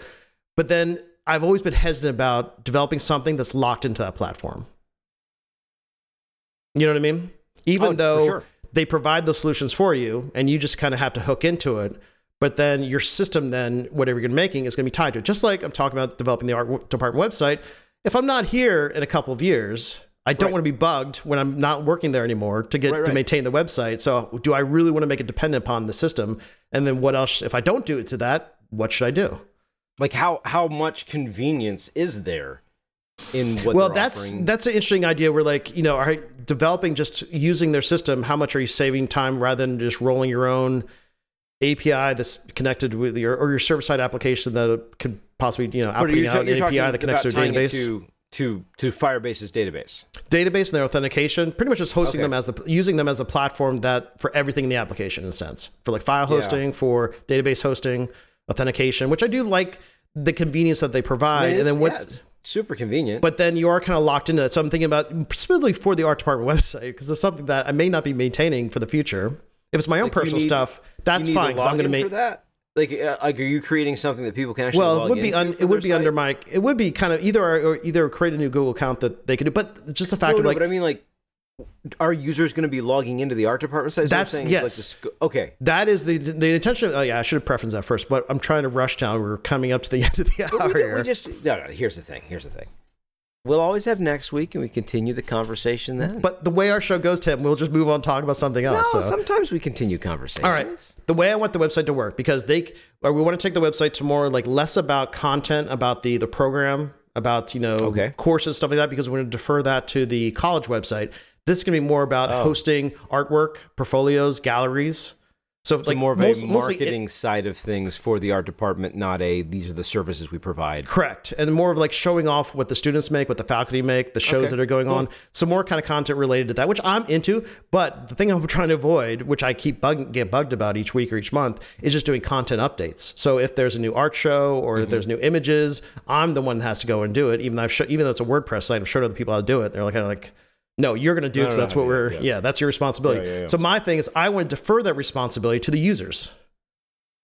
Speaker 3: But then I've always been hesitant about developing something that's locked into that platform. You know what I mean? Even
Speaker 2: Oh,
Speaker 3: though
Speaker 2: sure.
Speaker 3: they provide those solutions for you, and you just kind of have to hook into it. But then your system, then whatever you're making, is going to be tied to it. Just like I'm talking about developing the art department website. If I'm not here in a couple of years, I don't
Speaker 2: Right.
Speaker 3: want to be bugged when I'm not working there anymore to get
Speaker 2: Right,
Speaker 3: to maintain the website. So, do I really want to make it dependent upon the system? And then what else? If I don't do it to that, what should I do?
Speaker 2: Like how how much convenience is there in what?
Speaker 3: well, that's
Speaker 2: offering?
Speaker 3: that's an interesting idea. Where like you know, are developing just using their system? How much are you saving time rather than just rolling your own API that's connected with your or your server side application that could possibly you know outputting out an API that connects to a database?
Speaker 2: to to to Firebase's database.
Speaker 3: database and their authentication, pretty much just hosting
Speaker 2: Okay.
Speaker 3: them as the using them as a platform that for everything in the application in a sense. For like file hosting, for database hosting, authentication, which I do like the convenience that they provide. and then
Speaker 2: what?
Speaker 3: what
Speaker 2: super convenient.
Speaker 3: but then you are kind of locked into that. So I'm thinking about specifically for the art department website because it's something that I may not be maintaining for the future. If it's my own
Speaker 2: Like,
Speaker 3: personal
Speaker 2: need-
Speaker 3: stuff, that's fine I'm going to make
Speaker 2: that. Like, uh, like, are you creating something that people can actually?
Speaker 3: Well, it would be un, it would be under
Speaker 2: site?
Speaker 3: my it would be kind of either or either create a new Google account that they could do, but just the fact
Speaker 2: No,
Speaker 3: of
Speaker 2: no,
Speaker 3: like
Speaker 2: but I mean, like, are users going to be logging into the art department site?
Speaker 3: That's-
Speaker 2: saying? Is like
Speaker 3: yes.
Speaker 2: sc- okay.
Speaker 3: that is the the intention. Of, oh yeah, I should have preferenced that first, but I'm trying to rush now. We're coming up to the end of the hour
Speaker 2: we, we just no, no. Here's the thing. Here's the thing. We'll always have next week, and we continue the conversation then.
Speaker 3: but the way our show goes, Tim, we'll just move on talk about something
Speaker 2: no,
Speaker 3: else. so.
Speaker 2: sometimes we continue conversations.
Speaker 3: All right. The way I want the website to work, because they, or we want to take the website to more like less about content, about the the program, about you know
Speaker 2: Okay.
Speaker 3: courses, stuff like that, because we're going to defer that to the college website. This is going to be more about
Speaker 2: Oh.
Speaker 3: hosting artwork, portfolios, galleries. So,
Speaker 2: So
Speaker 3: like
Speaker 2: more of
Speaker 3: most-
Speaker 2: a
Speaker 3: mostly it-
Speaker 2: marketing side of things for the art department, not a these are the services we provide.
Speaker 3: Correct. And more of like showing off what the students make, what the faculty make, the shows
Speaker 2: Okay,
Speaker 3: that are going on. Some more kind of content related to that, which I'm into. But the thing I'm trying to avoid, which I keep bug, get bugged about each week or each month, is just doing content updates. So if there's a new art show or
Speaker 2: Mm-hmm.
Speaker 3: if there's new images, I'm the one that has to go and do it. Even though I've sho- even though it's a WordPress site, I've showed other people how to do it. They're like, kind of like, no, you're going to do because that's what we're, yeah. that's your responsibility.
Speaker 2: Yeah.
Speaker 3: So my thing is, I want to defer that responsibility to the users.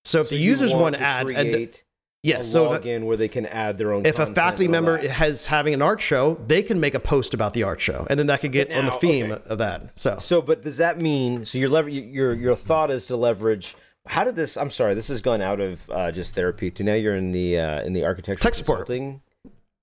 Speaker 3: So if
Speaker 2: So
Speaker 3: the users want
Speaker 2: want
Speaker 3: to add, and,
Speaker 2: create
Speaker 3: yes, so
Speaker 2: login where they can add their own.
Speaker 3: if a faculty member has having an art show, they can make a post about the art show, and then that could get
Speaker 2: But
Speaker 3: on the theme
Speaker 2: okay.
Speaker 3: of that. So
Speaker 2: So, but does that mean so your lever your your thought is to leverage? How did this? I'm sorry, this has gone out of uh, just therapy to now you're in the uh, in the architecture
Speaker 3: Tech support.
Speaker 2: consulting,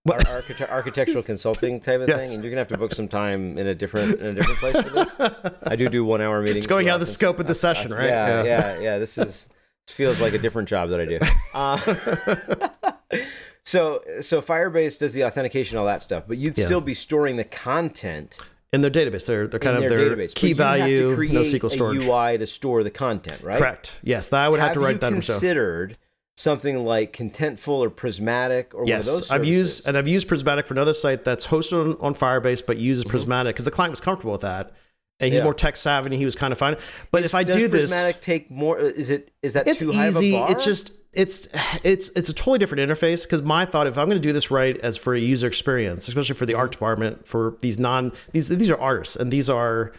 Speaker 3: What?
Speaker 2: ar- architect- architectural consulting type of
Speaker 3: Yes.
Speaker 2: thing, and you're gonna have to book some time in a different in a different place for this. I do do one hour meetings.
Speaker 3: it's going out of the scope of the session, right?
Speaker 2: Yeah, yeah, yeah. This is this feels like a different job that I do. Uh, so so Firebase does the authentication, all that stuff, but you'd
Speaker 3: Yeah.
Speaker 2: still be storing the content
Speaker 3: In their database, they're they're kind
Speaker 2: in
Speaker 3: of
Speaker 2: their
Speaker 3: their
Speaker 2: database.
Speaker 3: key
Speaker 2: have to
Speaker 3: value,
Speaker 2: create
Speaker 3: no SQL storage.
Speaker 2: UI to store the content, right?
Speaker 3: Correct. Yes, that I would have, to
Speaker 2: you
Speaker 3: write that
Speaker 2: considered something like Contentful or Prismatic or one of
Speaker 3: Yes,
Speaker 2: those?
Speaker 3: I've used and I've used Prismatic for another site that's hosted on, on Firebase, but uses
Speaker 2: Mm-hmm.
Speaker 3: Prismatic because the client was comfortable with that, and he's
Speaker 2: Yeah.
Speaker 3: more tech savvy. and He was kind of fine. But if I do this,
Speaker 2: Prismatic take more? Is it is that
Speaker 3: it's
Speaker 2: too high
Speaker 3: easy.
Speaker 2: of a bar?
Speaker 3: It's just it's it's it's a totally different interface because my thought if I'm going to do this right as for a user experience, especially for the art department for these non these these are artists and these are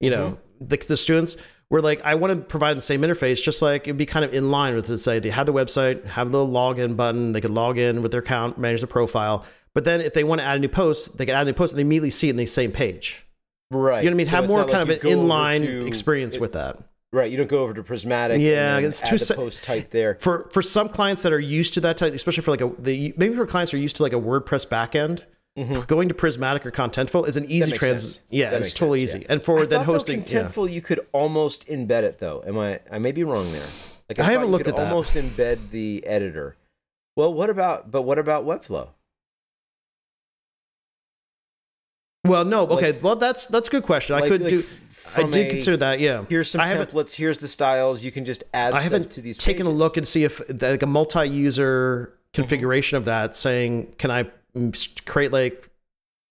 Speaker 3: you know the, the students. We're like I want to provide the same interface, just like it'd be kind of in line with to say they have the website, have the little login button, they could log in with their account, manage the profile. But then if they want to add a new post, they can add a new post and they immediately see it in the same page.
Speaker 2: right.
Speaker 3: You know what I mean?
Speaker 2: So
Speaker 3: have more kind
Speaker 2: like
Speaker 3: of an inline
Speaker 2: to-
Speaker 3: experience
Speaker 2: it-
Speaker 3: with that.
Speaker 2: Right. You don't go over to Prismatic.
Speaker 3: Yeah, it's
Speaker 2: add
Speaker 3: too
Speaker 2: the post type there.
Speaker 3: for for some clients that are used to that type, especially for like a the maybe for clients who are used to like a WordPress backend, going to Prismatic or Contentful is an easy
Speaker 2: Mm-hmm.
Speaker 3: trans.
Speaker 2: sense.
Speaker 3: Yeah,
Speaker 2: That
Speaker 3: it's totally
Speaker 2: sense,
Speaker 3: easy.
Speaker 2: yeah.
Speaker 3: And for
Speaker 2: I
Speaker 3: then
Speaker 2: thought, though,
Speaker 3: hosting, yeah.
Speaker 2: Contentful, you could almost embed it though. Am I? I may be wrong there. Like
Speaker 3: I
Speaker 2: thought
Speaker 3: haven't
Speaker 2: you
Speaker 3: looked
Speaker 2: could
Speaker 3: at that.
Speaker 2: Almost embed the editor. Well, what about? But what about Webflow?
Speaker 3: well, no, okay,
Speaker 2: like-
Speaker 3: well that's that's a good question. I could
Speaker 2: like
Speaker 3: do.
Speaker 2: f-
Speaker 3: I
Speaker 2: from
Speaker 3: did
Speaker 2: a-
Speaker 3: consider that. Yeah,
Speaker 2: Here's some
Speaker 3: I haven't.
Speaker 2: templates. Here's the styles. You can just add.
Speaker 3: I haven't
Speaker 2: to these.
Speaker 3: taken a look and see if like a multi-user configuration of that, saying can I create like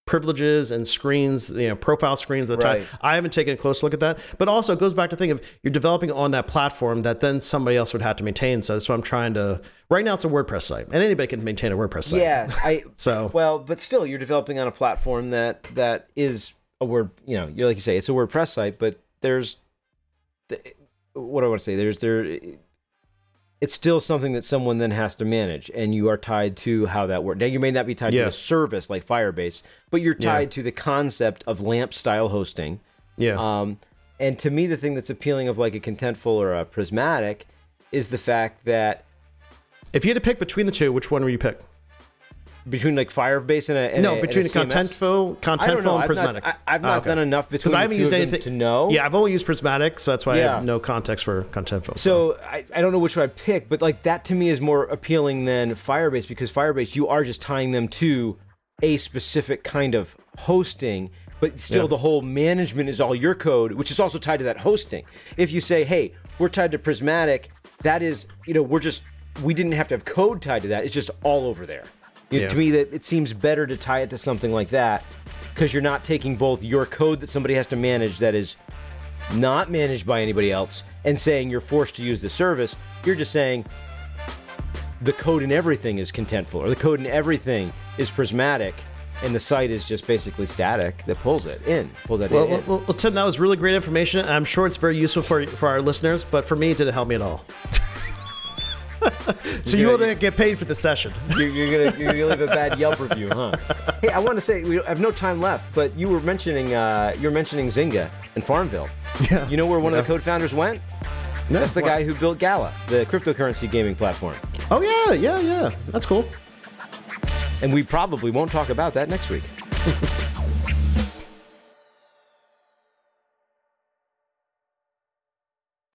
Speaker 3: privileges and screens, you know, profile screens at the
Speaker 2: Right.
Speaker 3: time. I haven't taken a close look at that. But also it goes back to think of you're developing on that platform that then somebody else would have to maintain. So that's what I'm trying to right now it's a WordPress site. And anybody can maintain a WordPress site.
Speaker 2: Yeah, I.
Speaker 3: So
Speaker 2: Well, but still, you're developing on a platform that that is a word. You know, you're like you say, it's a WordPress site, but there's, the, what do I want to say? There's there. It's still something that someone then has to manage, and you are tied to how that works. Now, you may not be tied
Speaker 3: Yeah.
Speaker 2: to a service like Firebase, but you're
Speaker 3: Yeah.
Speaker 2: tied to the concept of LAMP style hosting.
Speaker 3: yeah.
Speaker 2: Um, and to me, the thing that's appealing of like a Contentful or a Prismatic is the fact that
Speaker 3: if you had to pick between the two, which one would you pick?
Speaker 2: Between like Firebase and a and a-
Speaker 3: no,
Speaker 2: and
Speaker 3: between
Speaker 2: a
Speaker 3: Contentful, Contentful and Prismatic.
Speaker 2: not, I, I've
Speaker 3: Ah,
Speaker 2: not
Speaker 3: okay.
Speaker 2: done enough between
Speaker 3: Because I haven't used anything
Speaker 2: to know.
Speaker 3: Yeah, I've only used Prismatic, so that's why I have no context for Contentful.
Speaker 2: So I, I don't know which one I pick, but like that to me is more appealing than Firebase because Firebase you are just tying them to a specific kind of hosting, but still
Speaker 3: Yeah.
Speaker 2: the whole management is all your code, which is also tied to that hosting. If you say, hey, we're tied to Prismatic, that is, you know, we're just we didn't have to have code tied to that. It's just all over there. You-
Speaker 3: Yeah.
Speaker 2: To me, that it seems better to tie it to something like that because you're not taking both your code that somebody has to manage that is not managed by anybody else and saying you're forced to use the service. You're just saying the code in everything is contentful or the code in everything is prismatic and the site is just basically static that pulls it in, pulls that
Speaker 3: Well,
Speaker 2: in. in.
Speaker 3: well, well, Tim, that was really great information. I'm sure it's very useful for for our listeners, but for me, it didn't help me at all. so you will get paid for the session.
Speaker 2: You're, you're gonna you're gonna leave a bad Yelp review, huh? Hey, I want to say we have no time left, but you were mentioning uh, you were mentioning Zynga and Farmville.
Speaker 3: Yeah.
Speaker 2: You know where one
Speaker 3: Yeah.
Speaker 2: of the co-founders went?
Speaker 3: No,
Speaker 2: That's the
Speaker 3: what?
Speaker 2: guy who built Gala, the cryptocurrency gaming platform.
Speaker 3: Oh yeah, yeah, yeah. That's cool.
Speaker 2: And we probably won't talk about that next week.